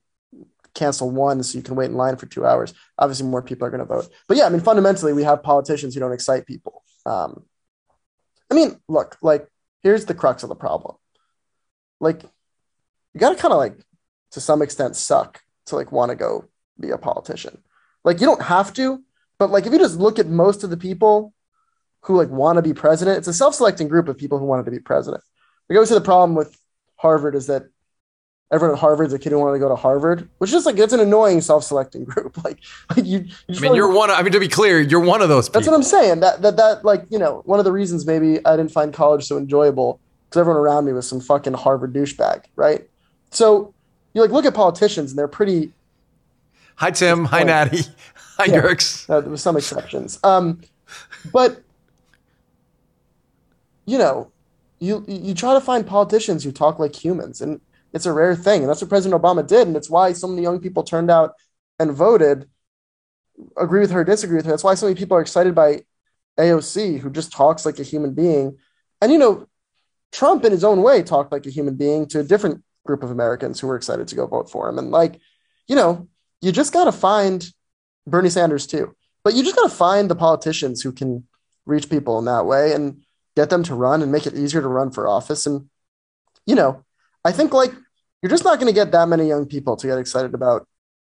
cancel one so you can wait in line for two hours. Obviously, more people are going to vote. But yeah, I mean, fundamentally, we have politicians who don't excite people. Um, I mean, look, like, here's the crux of the problem. Like, you got to kind of like, to some extent, suck to like want to go be a politician. Like, you don't have to, but like, if you just look at most of the people who like want to be president, it's a self-selecting group of people who wanted to be president. Like, obviously, the problem with Harvard is that everyone at Harvard's a kid who wanted to go to Harvard, which is like it's an annoying self-selecting group. Like, like you. you I mean, you're one. I mean, to be clear, you're one of those. People. That's what I'm saying. That that that like you know one of the reasons maybe I didn't find college so enjoyable because everyone around me was some fucking Harvard douchebag, right? So you like look at politicians and they're pretty. Hi Tim. Hi Natty. Hi yeah, Dirks. Uh, there was some exceptions, um, but you know, you you try to find politicians who talk like humans and it's a rare thing. And that's what President Obama did. And it's why so many young people turned out and voted. Agree with her, disagree with her. That's why so many people are excited by AOC, who just talks like a human being. And, you know, Trump, in his own way, talked like a human being to a different group of Americans who were excited to go vote for him. And, like, you know, you just got to find Bernie Sanders too. But you just got to find the politicians who can reach people in that way and get them to run and make it easier to run for office. And, you know, I think like you're just not going to get that many young people to get excited about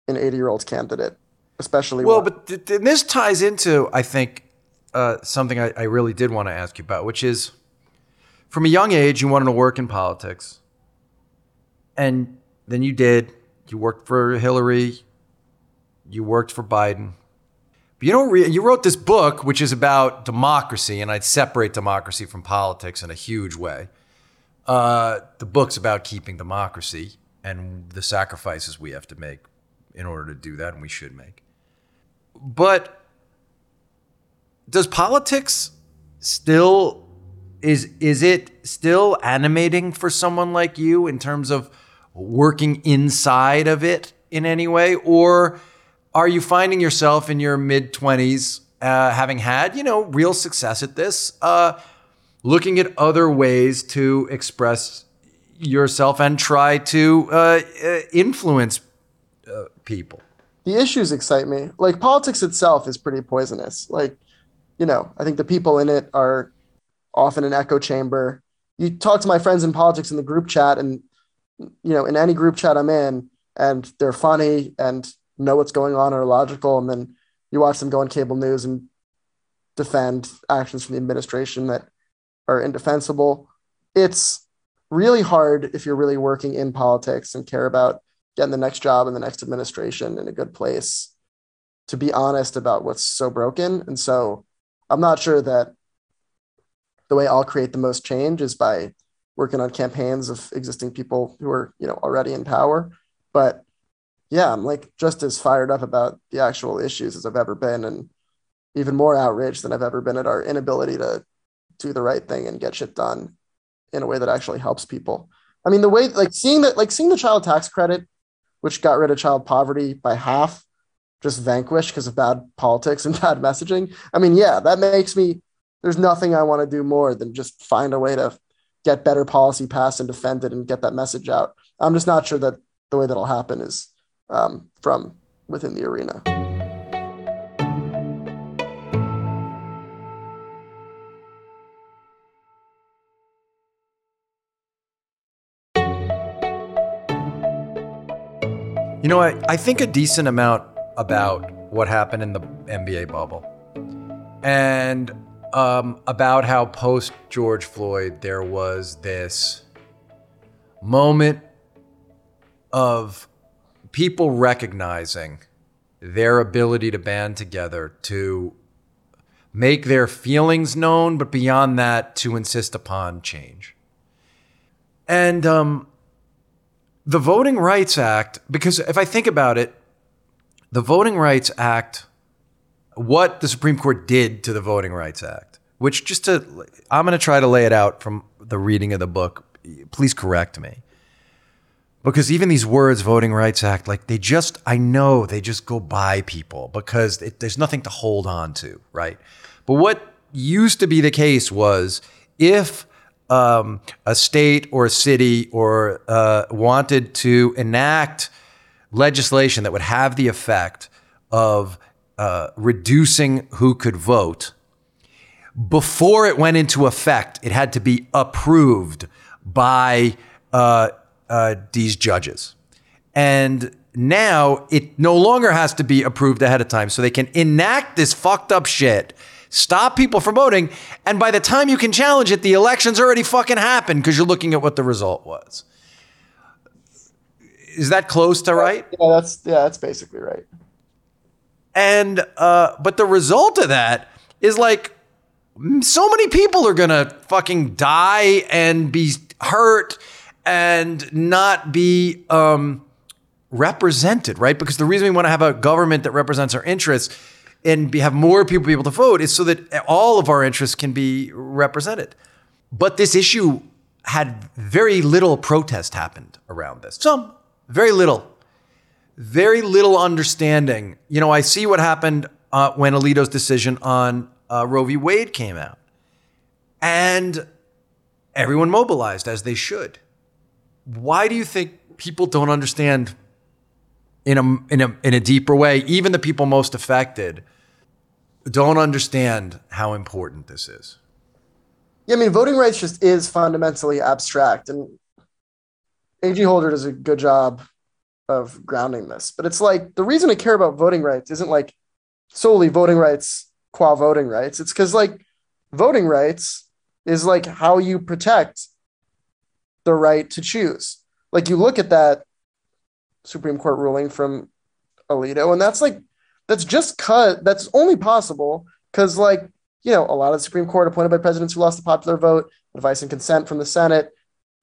an 80 year old candidate, especially. Well, but th- this ties into, I think, uh, something I, I really did want to ask you about, which is from a young age, you wanted to work in politics. And then you did. You worked for Hillary, you worked for Biden. But you don't re- you wrote this book which is about democracy and I'd separate democracy from politics in a huge way. Uh, the book's about keeping democracy and the sacrifices we have to make in order to do that, and we should make. But does politics still is is it still animating for someone like you in terms of working inside of it in any way, or are you finding yourself in your mid twenties uh, having had you know real success at this? Uh, looking at other ways to express yourself and try to uh, uh, influence uh, people. The issues excite me. Like politics itself is pretty poisonous. Like, you know, I think the people in it are often an echo chamber. You talk to my friends in politics in the group chat, and you know, in any group chat I'm in, and they're funny and know what's going on or logical, and then you watch them go on cable news and defend actions from the administration that are indefensible. It's really hard if you're really working in politics and care about getting the next job in the next administration in a good place to be honest about what's so broken. And so I'm not sure that the way I'll create the most change is by working on campaigns of existing people who are, you know, already in power. But yeah, I'm like just as fired up about the actual issues as I've ever been and even more outraged than I've ever been at our inability to do the right thing and get shit done in a way that actually helps people. I mean, the way like seeing that, like seeing the child tax credit, which got rid of child poverty by half, just vanquished because of bad politics and bad messaging. I mean, yeah, that makes me there's nothing I want to do more than just find a way to get better policy passed and defend it and get that message out. I'm just not sure that the way that'll happen is um, from within the arena. You know, I, I think a decent amount about what happened in the NBA bubble and um, about how post George Floyd there was this moment of people recognizing their ability to band together to make their feelings known, but beyond that, to insist upon change. And um, the Voting Rights Act, because if I think about it, the Voting Rights Act, what the Supreme Court did to the Voting Rights Act, which just to, I'm going to try to lay it out from the reading of the book. Please correct me. Because even these words, Voting Rights Act, like they just, I know they just go by people because it, there's nothing to hold on to, right? But what used to be the case was if um, a state or a city or uh, wanted to enact legislation that would have the effect of uh, reducing who could vote, before it went into effect, it had to be approved by uh, uh these judges. And now it no longer has to be approved ahead of time. So they can enact this fucked up shit stop people from voting. And by the time you can challenge it, the election's already fucking happened because you're looking at what the result was. Is that close to right? Yeah, that's yeah, that's basically right. And uh, but the result of that is like so many people are gonna fucking die and be hurt and not be um, represented, right? Because the reason we want to have a government that represents our interests and be, have more people be able to vote is so that all of our interests can be represented. But this issue had very little protest happened around this. Some, very little. Very little understanding. You know, I see what happened uh, when Alito's decision on uh, Roe v. Wade came out. And everyone mobilized as they should. Why do you think people don't understand in a, in a, in a deeper way, even the people most affected, don't understand how important this is. Yeah, I mean, voting rights just is fundamentally abstract, and A.G. Holder does a good job of grounding this. But it's like the reason I care about voting rights isn't like solely voting rights qua voting rights. It's because like voting rights is like how you protect the right to choose. Like you look at that Supreme Court ruling from Alito, and that's like that's just cut that's only possible because like you know a lot of the supreme court appointed by presidents who lost the popular vote advice and consent from the senate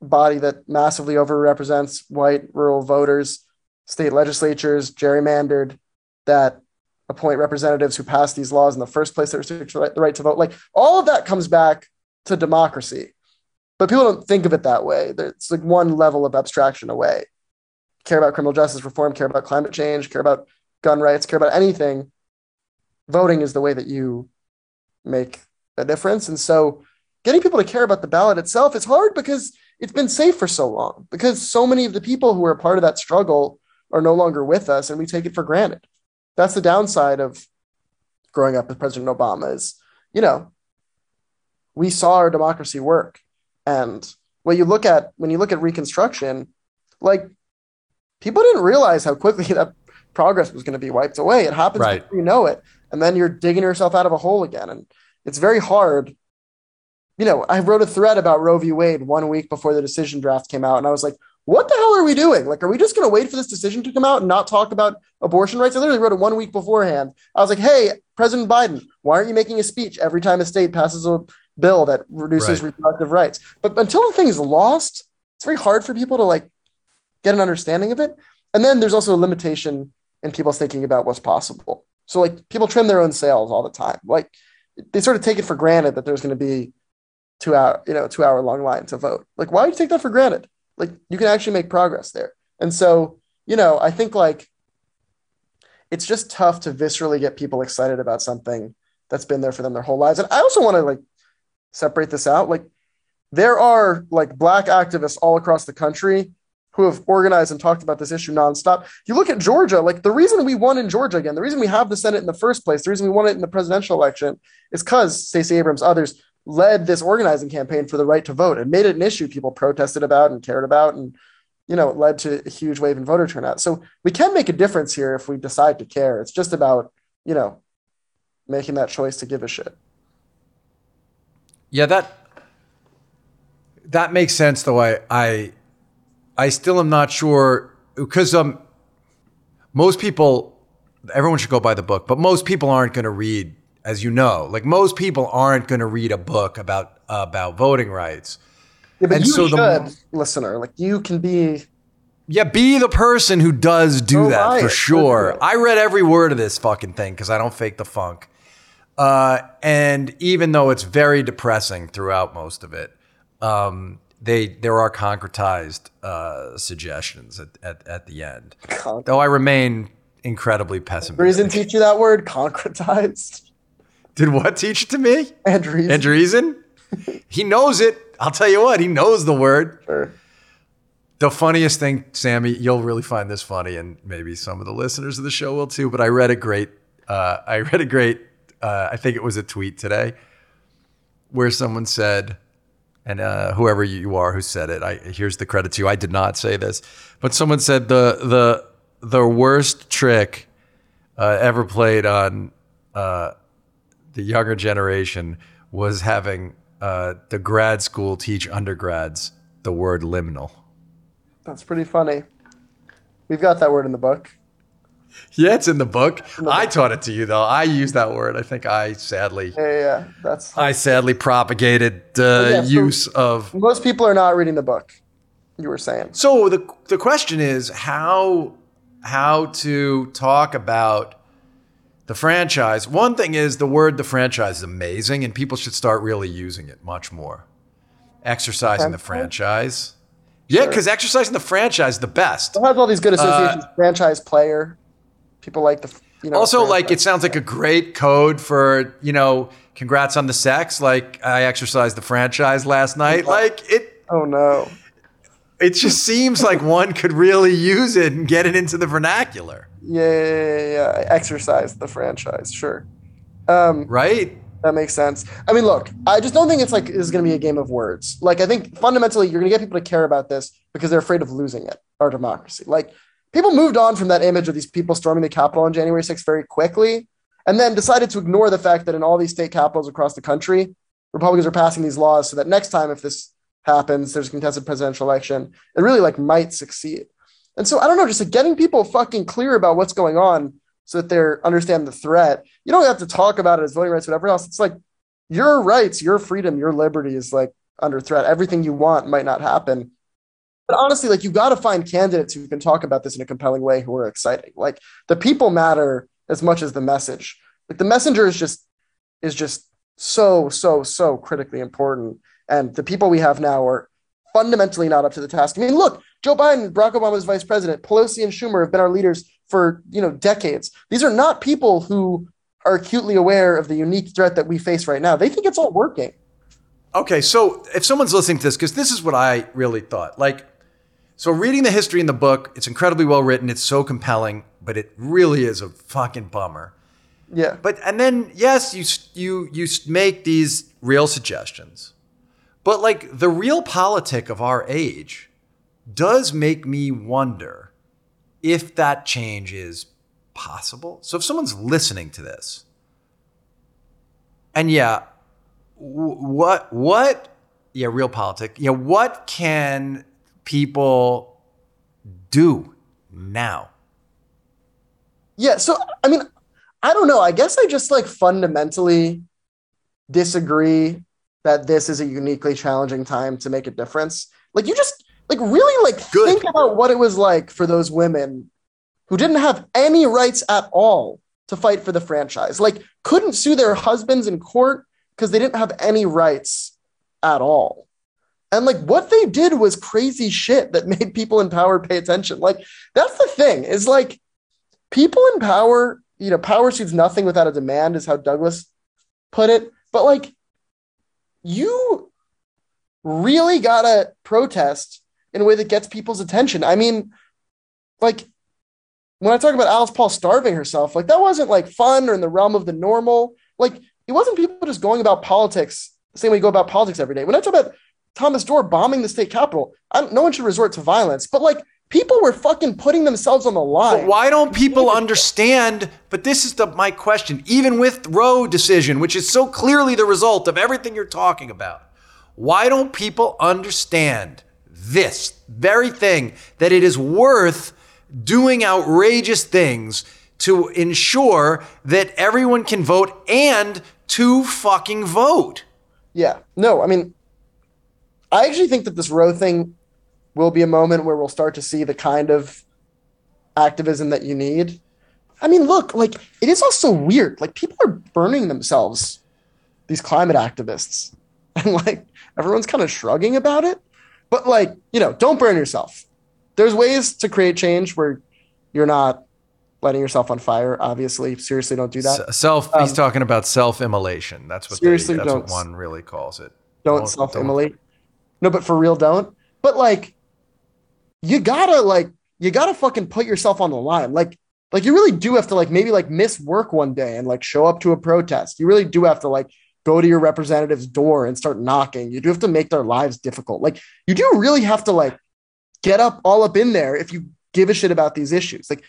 body that massively overrepresents white rural voters state legislatures gerrymandered that appoint representatives who pass these laws in the first place that restrict the right to vote. Like all of that comes back to democracy. But people don't think of it that way. It's like one level of abstraction away. Care about criminal justice reform care about climate change care about gun rights, care about anything, voting is the way that you make a difference. And so getting people to care about the ballot itself is hard because it's been safe for so long, because so many of the people who are part of that struggle are no longer with us and we take it for granted. That's the downside of growing up with President Obama is, you know, we saw our democracy work. And when you look at when you look at Reconstruction, like people didn't realize how quickly that progress was going to be wiped away. It happens right. you know it, and then you're digging yourself out of a hole again, and it's very hard. You know, I wrote a thread about Roe v. Wade one week before the decision draft came out, and I was like, "What the hell are we doing? Like, are we just going to wait for this decision to come out and not talk about abortion rights?" I literally wrote it one week beforehand. I was like, "Hey, President Biden, why aren't you making a speech every time a state passes a bill that reduces right. reproductive rights?" But until the thing is lost, it's very hard for people to like get an understanding of it. And then there's also a limitation and people's thinking about what's possible. So like people trim their own sails all the time. Like they sort of take it for granted that there's going to be two hour, you know, two hour long line to vote. Like why do you take that for granted? Like you can actually make progress there. And so, you know, I think like it's just tough to viscerally get people excited about something that's been there for them their whole lives. And I also want to like separate this out. Like there are like black activists all across the country who have organized and talked about this issue nonstop. You look at Georgia, like the reason we won in Georgia again, the reason we have the Senate in the first place, the reason we won it in the presidential election is because Stacey Abrams, others led this organizing campaign for the right to vote and made it an issue people protested about and cared about and you know, led to a huge wave in voter turnout. So we can make a difference here if we decide to care. It's just about, you know, making that choice to give a shit. Yeah, that that makes sense though. I I I still am not sure because um most people everyone should go buy the book, but most people aren't going to read as you know. Like most people aren't going to read a book about about voting rights. Yeah, but and you so should, the, listener. Like you can be. Yeah, be the person who does do that for sure. I read every word of this fucking thing because I don't fake the funk. Uh, and even though it's very depressing throughout most of it, um, they there are concretized uh, suggestions at, at, at the end. Though I remain incredibly pessimistic. Reason teach you that word concretized. Did what teach it to me? Andreessen. Andreessen? he knows it. I'll tell you what, he knows the word. Sure. The funniest thing, Sammy, you'll really find this funny, and maybe some of the listeners of the show will too. But I read a great, uh, I read a great, uh, I think it was a tweet today, where someone said, and uh, whoever you are who said it, I here's the credit to you. I did not say this, but someone said the the the worst trick uh, ever played on uh, the younger generation was having uh, the grad school teach undergrads the word liminal. That's pretty funny. We've got that word in the book. Yeah, it's in the book. I taught it to you though. I use that word. I think I sadly. Yeah, yeah, that's. I sadly propagated the yeah, use of. Most people are not reading the book. You were saying. So the the question is how how to talk about the franchise. One thing is the word the franchise is amazing, and people should start really using it much more. Exercising the franchise. Yeah, because sure. exercising the franchise is the best. It has all these good associations. Uh, franchise player. People like the. You know, also, like it sounds like a great code for you know. Congrats on the sex. Like I exercised the franchise last night. Like it. Oh no. It just seems like one could really use it and get it into the vernacular. Yeah, yeah, yeah, yeah. Exercise the franchise, sure. Um, right. That makes sense. I mean, look, I just don't think it's like this is going to be a game of words. Like, I think fundamentally, you're going to get people to care about this because they're afraid of losing it, our democracy. Like, people moved on from that image of these people storming the Capitol on January 6th very quickly, and then decided to ignore the fact that in all these state capitals across the country, Republicans are passing these laws so that next time, if this happens, there's a contested presidential election, it really like might succeed. And so I don't know, just like getting people fucking clear about what's going on so that they're understand the threat. You don't have to talk about it as voting rights, whatever else. It's like your rights, your freedom, your liberty is like under threat. Everything you want might not happen. But honestly, like you got to find candidates who can talk about this in a compelling way who are exciting. Like the people matter as much as the message. Like the messenger is just is just so so so critically important. And the people we have now are fundamentally not up to the task. I mean, look, Joe Biden, Barack Obama's vice president, Pelosi and Schumer have been our leaders for you know decades. These are not people who are acutely aware of the unique threat that we face right now. They think it's all working. Okay, so if someone's listening to this, because this is what I really thought, like, so reading the history in the book, it's incredibly well written, it's so compelling, but it really is a fucking bummer. Yeah. But and then yes, you you you make these real suggestions, but like the realpolitik of our age does make me wonder if that change is possible. So if someone's listening to this, and yeah, what what yeah, realpolitik. Yeah, what can people do now? Yeah, so I mean, I don't know. I guess I just like fundamentally disagree that this is a uniquely challenging time to make a difference. Like you just like really like Good. think about what it was like for those women who didn't have any rights at all to fight for the franchise. Like couldn't sue their husbands in court because they didn't have any rights at all. And like what they did was crazy shit that made people in power pay attention. Like that's the thing is like people in power, you know, power sees nothing without a demand is how Douglass put it, but like you really gotta protest in a way that gets people's attention. I mean, like when I talk about Alice Paul starving herself, like that wasn't like fun or in the realm of the normal. Like it wasn't people just going about politics the same way you go about politics every day. When I talk about Thomas Dorr bombing the state capitol, no one should resort to violence, but like people were fucking putting themselves on the line. But why don't people understand? But this is the my question. Even with Roe decision, which is so clearly the result of everything you're talking about, why don't people understand this very thing that it is worth doing outrageous things to ensure that everyone can vote and to fucking vote? Yeah. No, I mean, I actually think that this Roe thing will be a moment where we'll start to see the kind of activism that you need. I mean, look, like it is also weird. Like people are burning themselves, these climate activists, and like everyone's kind of shrugging about it. But like, you know, don't burn yourself. There's ways to create change where you're not letting yourself on fire. Obviously, seriously, don't do that. Self. Um, he's talking about self-immolation. That's what. Seriously, they, that's what one really calls it. Don't, don't self-immolate. Don't. No, but for real, don't. But like, you gotta like, you gotta fucking put yourself on the line. Like, like you really do have to like maybe like miss work one day and like show up to a protest. You really do have to like go to your representative's door and start knocking. You do have to make their lives difficult. Like you do really have to like get up all up in there if you give a shit about these issues. Like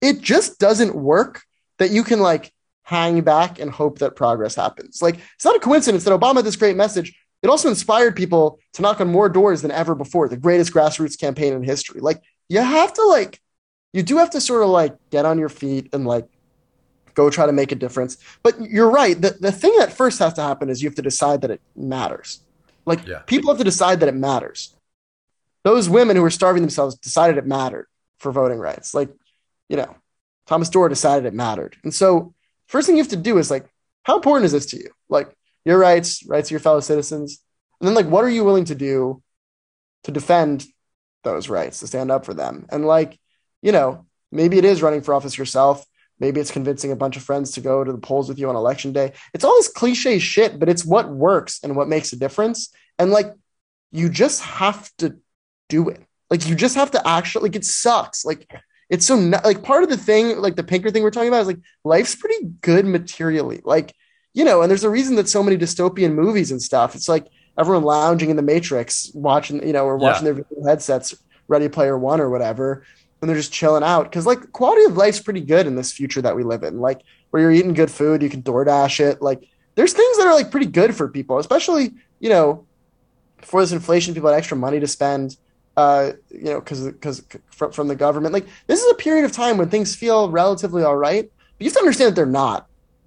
it just doesn't work that you can like hang back and hope that progress happens. Like it's not a coincidence that Obama had this great message. It also inspired people to knock on more doors than ever before, the greatest grassroots campaign in history. Like you have to like you do have to sort of like get on your feet and like go try to make a difference. But you're right. The, the thing that first has to happen is you have to decide that it matters. Like yeah. people have to decide that it matters. Those women who were starving themselves decided it mattered for voting rights. Like, you know, Thomas Dorr decided it mattered. And so first thing you have to do is like, how important is this to you? Like your rights, rights of your fellow citizens. And then like, what are you willing to do to defend those rights, to stand up for them? And like, you know, maybe it is running for office yourself. Maybe it's convincing a bunch of friends to go to the polls with you on election day. It's all this cliche shit, but it's what works and what makes a difference. And like, you just have to do it. Like, you just have to actually, like, it sucks. Like, it's so, not, like, part of the thing, like the Pinker thing we're talking about is like, life's pretty good materially. Like, you know, and there's a reason that so many dystopian movies and stuff, it's like everyone lounging in the Matrix, watching, you know, or watching yeah. their headsets, Ready Player One or whatever and they're just chilling out because like quality of life's pretty good in this future that we live in like where you're eating good food you can DoorDash it like there's things that are like pretty good for people especially you know for this inflation people had extra money to spend uh you know because because from, from the government like this is a period of time when things feel relatively all right but you have to understand that they're not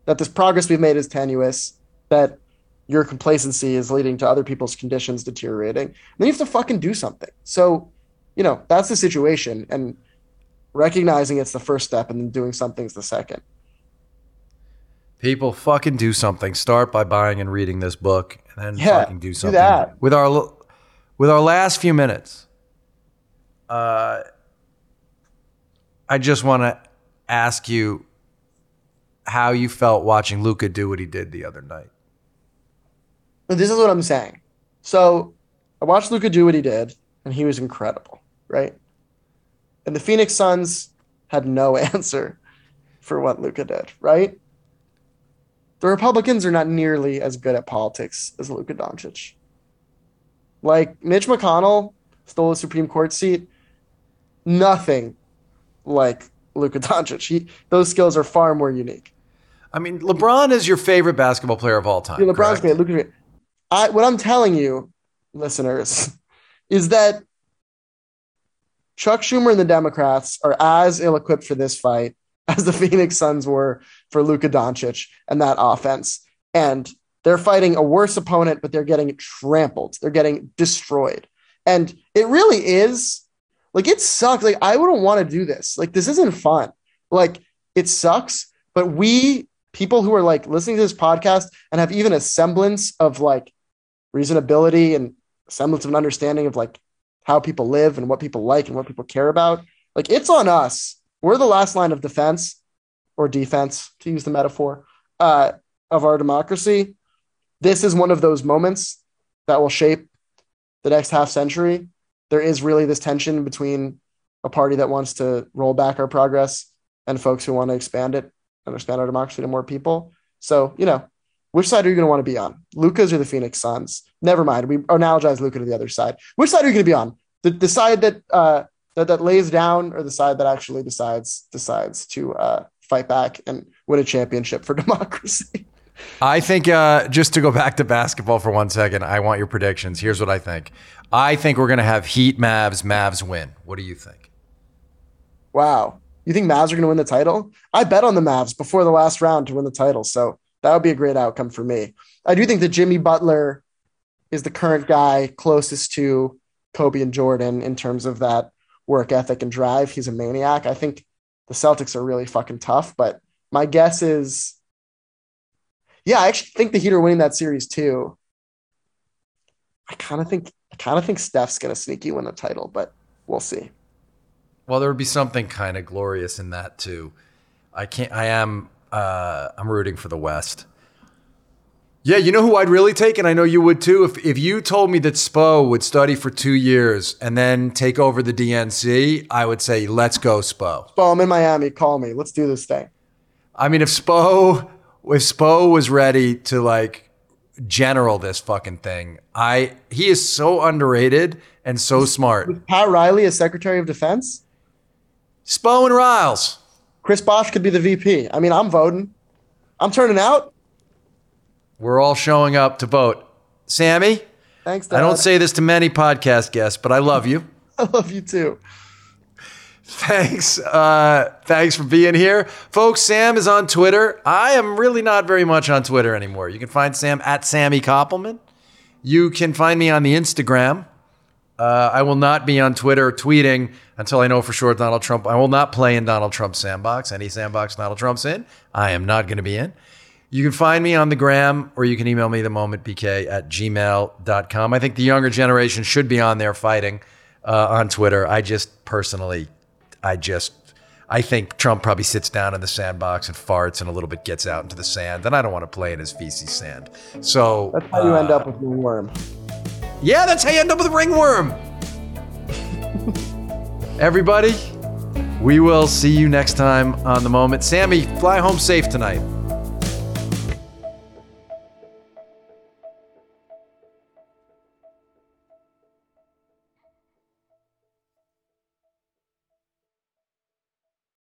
that this progress we've made is tenuous that your complacency is leading to other people's conditions deteriorating and then you have to fucking do something so you know, that's the situation. And recognizing it's the first step and then doing something is the second. People fucking do something. Start by buying and reading this book and then yeah, fucking do something. Do that. With our with our last few minutes, uh, I just want to ask you how you felt watching Luka do what he did the other night. This is what I'm saying. So I watched Luka do what he did, and he was incredible right? And the Phoenix Suns had no answer for what Luka did, right? The Republicans are not nearly as good at politics as Luka Doncic. Like Mitch McConnell stole a Supreme Court seat, nothing like Luka Doncic. He, those skills are far more unique. I mean, LeBron is your favorite basketball player of all time. Yeah, LeBron's great. Look at. I, what I'm telling you, listeners, is that Chuck Schumer and the Democrats are as ill equipped for this fight as the Phoenix Suns were for Luka Doncic and that offense. And they're fighting a worse opponent, but they're getting trampled. They're getting destroyed. And it really is like it sucks. Like I wouldn't want to do this. Like this isn't fun. Like it sucks, but we people who are like listening to this podcast and have even a semblance of like reasonability and semblance of an understanding of like how people live and what people like and what people care about. Like it's on us. We're the last line of defense or defense, to use the metaphor. Uh, of our democracy, this is one of those moments that will shape the next half century. There is really this tension between a party that wants to roll back our progress and folks who want to expand it and expand our democracy to more people. So, you know, which side are you going to want to be on? Luka's or the Phoenix Suns? Never mind. We analogize Luka to the other side. Which side are you going to be on? The, the side that, uh, that that lays down or the side that actually decides decides to uh, fight back and win a championship for democracy? I think uh, just to go back to basketball for one second, I want your predictions. Here's what I think. I think we're going to have Heat, Mavs, Mavs win. What do you think? Wow. You think Mavs are going to win the title? I bet on the Mavs before the last round to win the title. So that would be a great outcome for me. I do think that Jimmy Butler is the current guy closest to Kobe and Jordan in terms of that work ethic and drive. He's a maniac. I think the Celtics are really fucking tough, but my guess is yeah, I actually think the Heat are winning that series too. I kind of think I kind of think Steph's gonna sneaky win the title, but we'll see. Well, there would be something kind of glorious in that too. I can't. I am. Uh, I'm rooting for the West. Yeah, you know who I'd really take, and I know you would too. If if you told me that Spo would study for two years and then take over the DNC, I would say, let's go, Spo. Spo, I'm in Miami. Call me. Let's do this thing. I mean, if Spo if Spo was ready to like general this fucking thing, I he is so underrated and so smart. With Pat Riley as Secretary of Defense, Spo and Riles. Chris Bosh could be the VP. I mean, I'm voting. I'm turning out. We're all showing up to vote. Sammy, thanks. Dad. I don't say this to many podcast guests, but I love you. I love you too. Thanks. Uh, thanks for being here. Folks, Sam is on Twitter. I am really not very much on Twitter anymore. You can find Sam at Sammy Koppelman. You can find me on the Instagram. Uh, I will not be on Twitter tweeting until I know for sure Donald Trump. I will not play in Donald Trump's sandbox. Any sandbox Donald Trump's in, I am not going to be in. You can find me on the gram or you can email me the moment pk at gmail.com. I think the younger generation should be on there fighting uh, on Twitter. I just personally I just I think Trump probably sits down in the sandbox and farts and a little bit gets out into the sand. And I don't want to play in his feces sand. So that's how you uh, end up with ringworm. Yeah, that's how you end up with ringworm. Everybody, we will see you next time on the moment. Sammy, fly home safe tonight.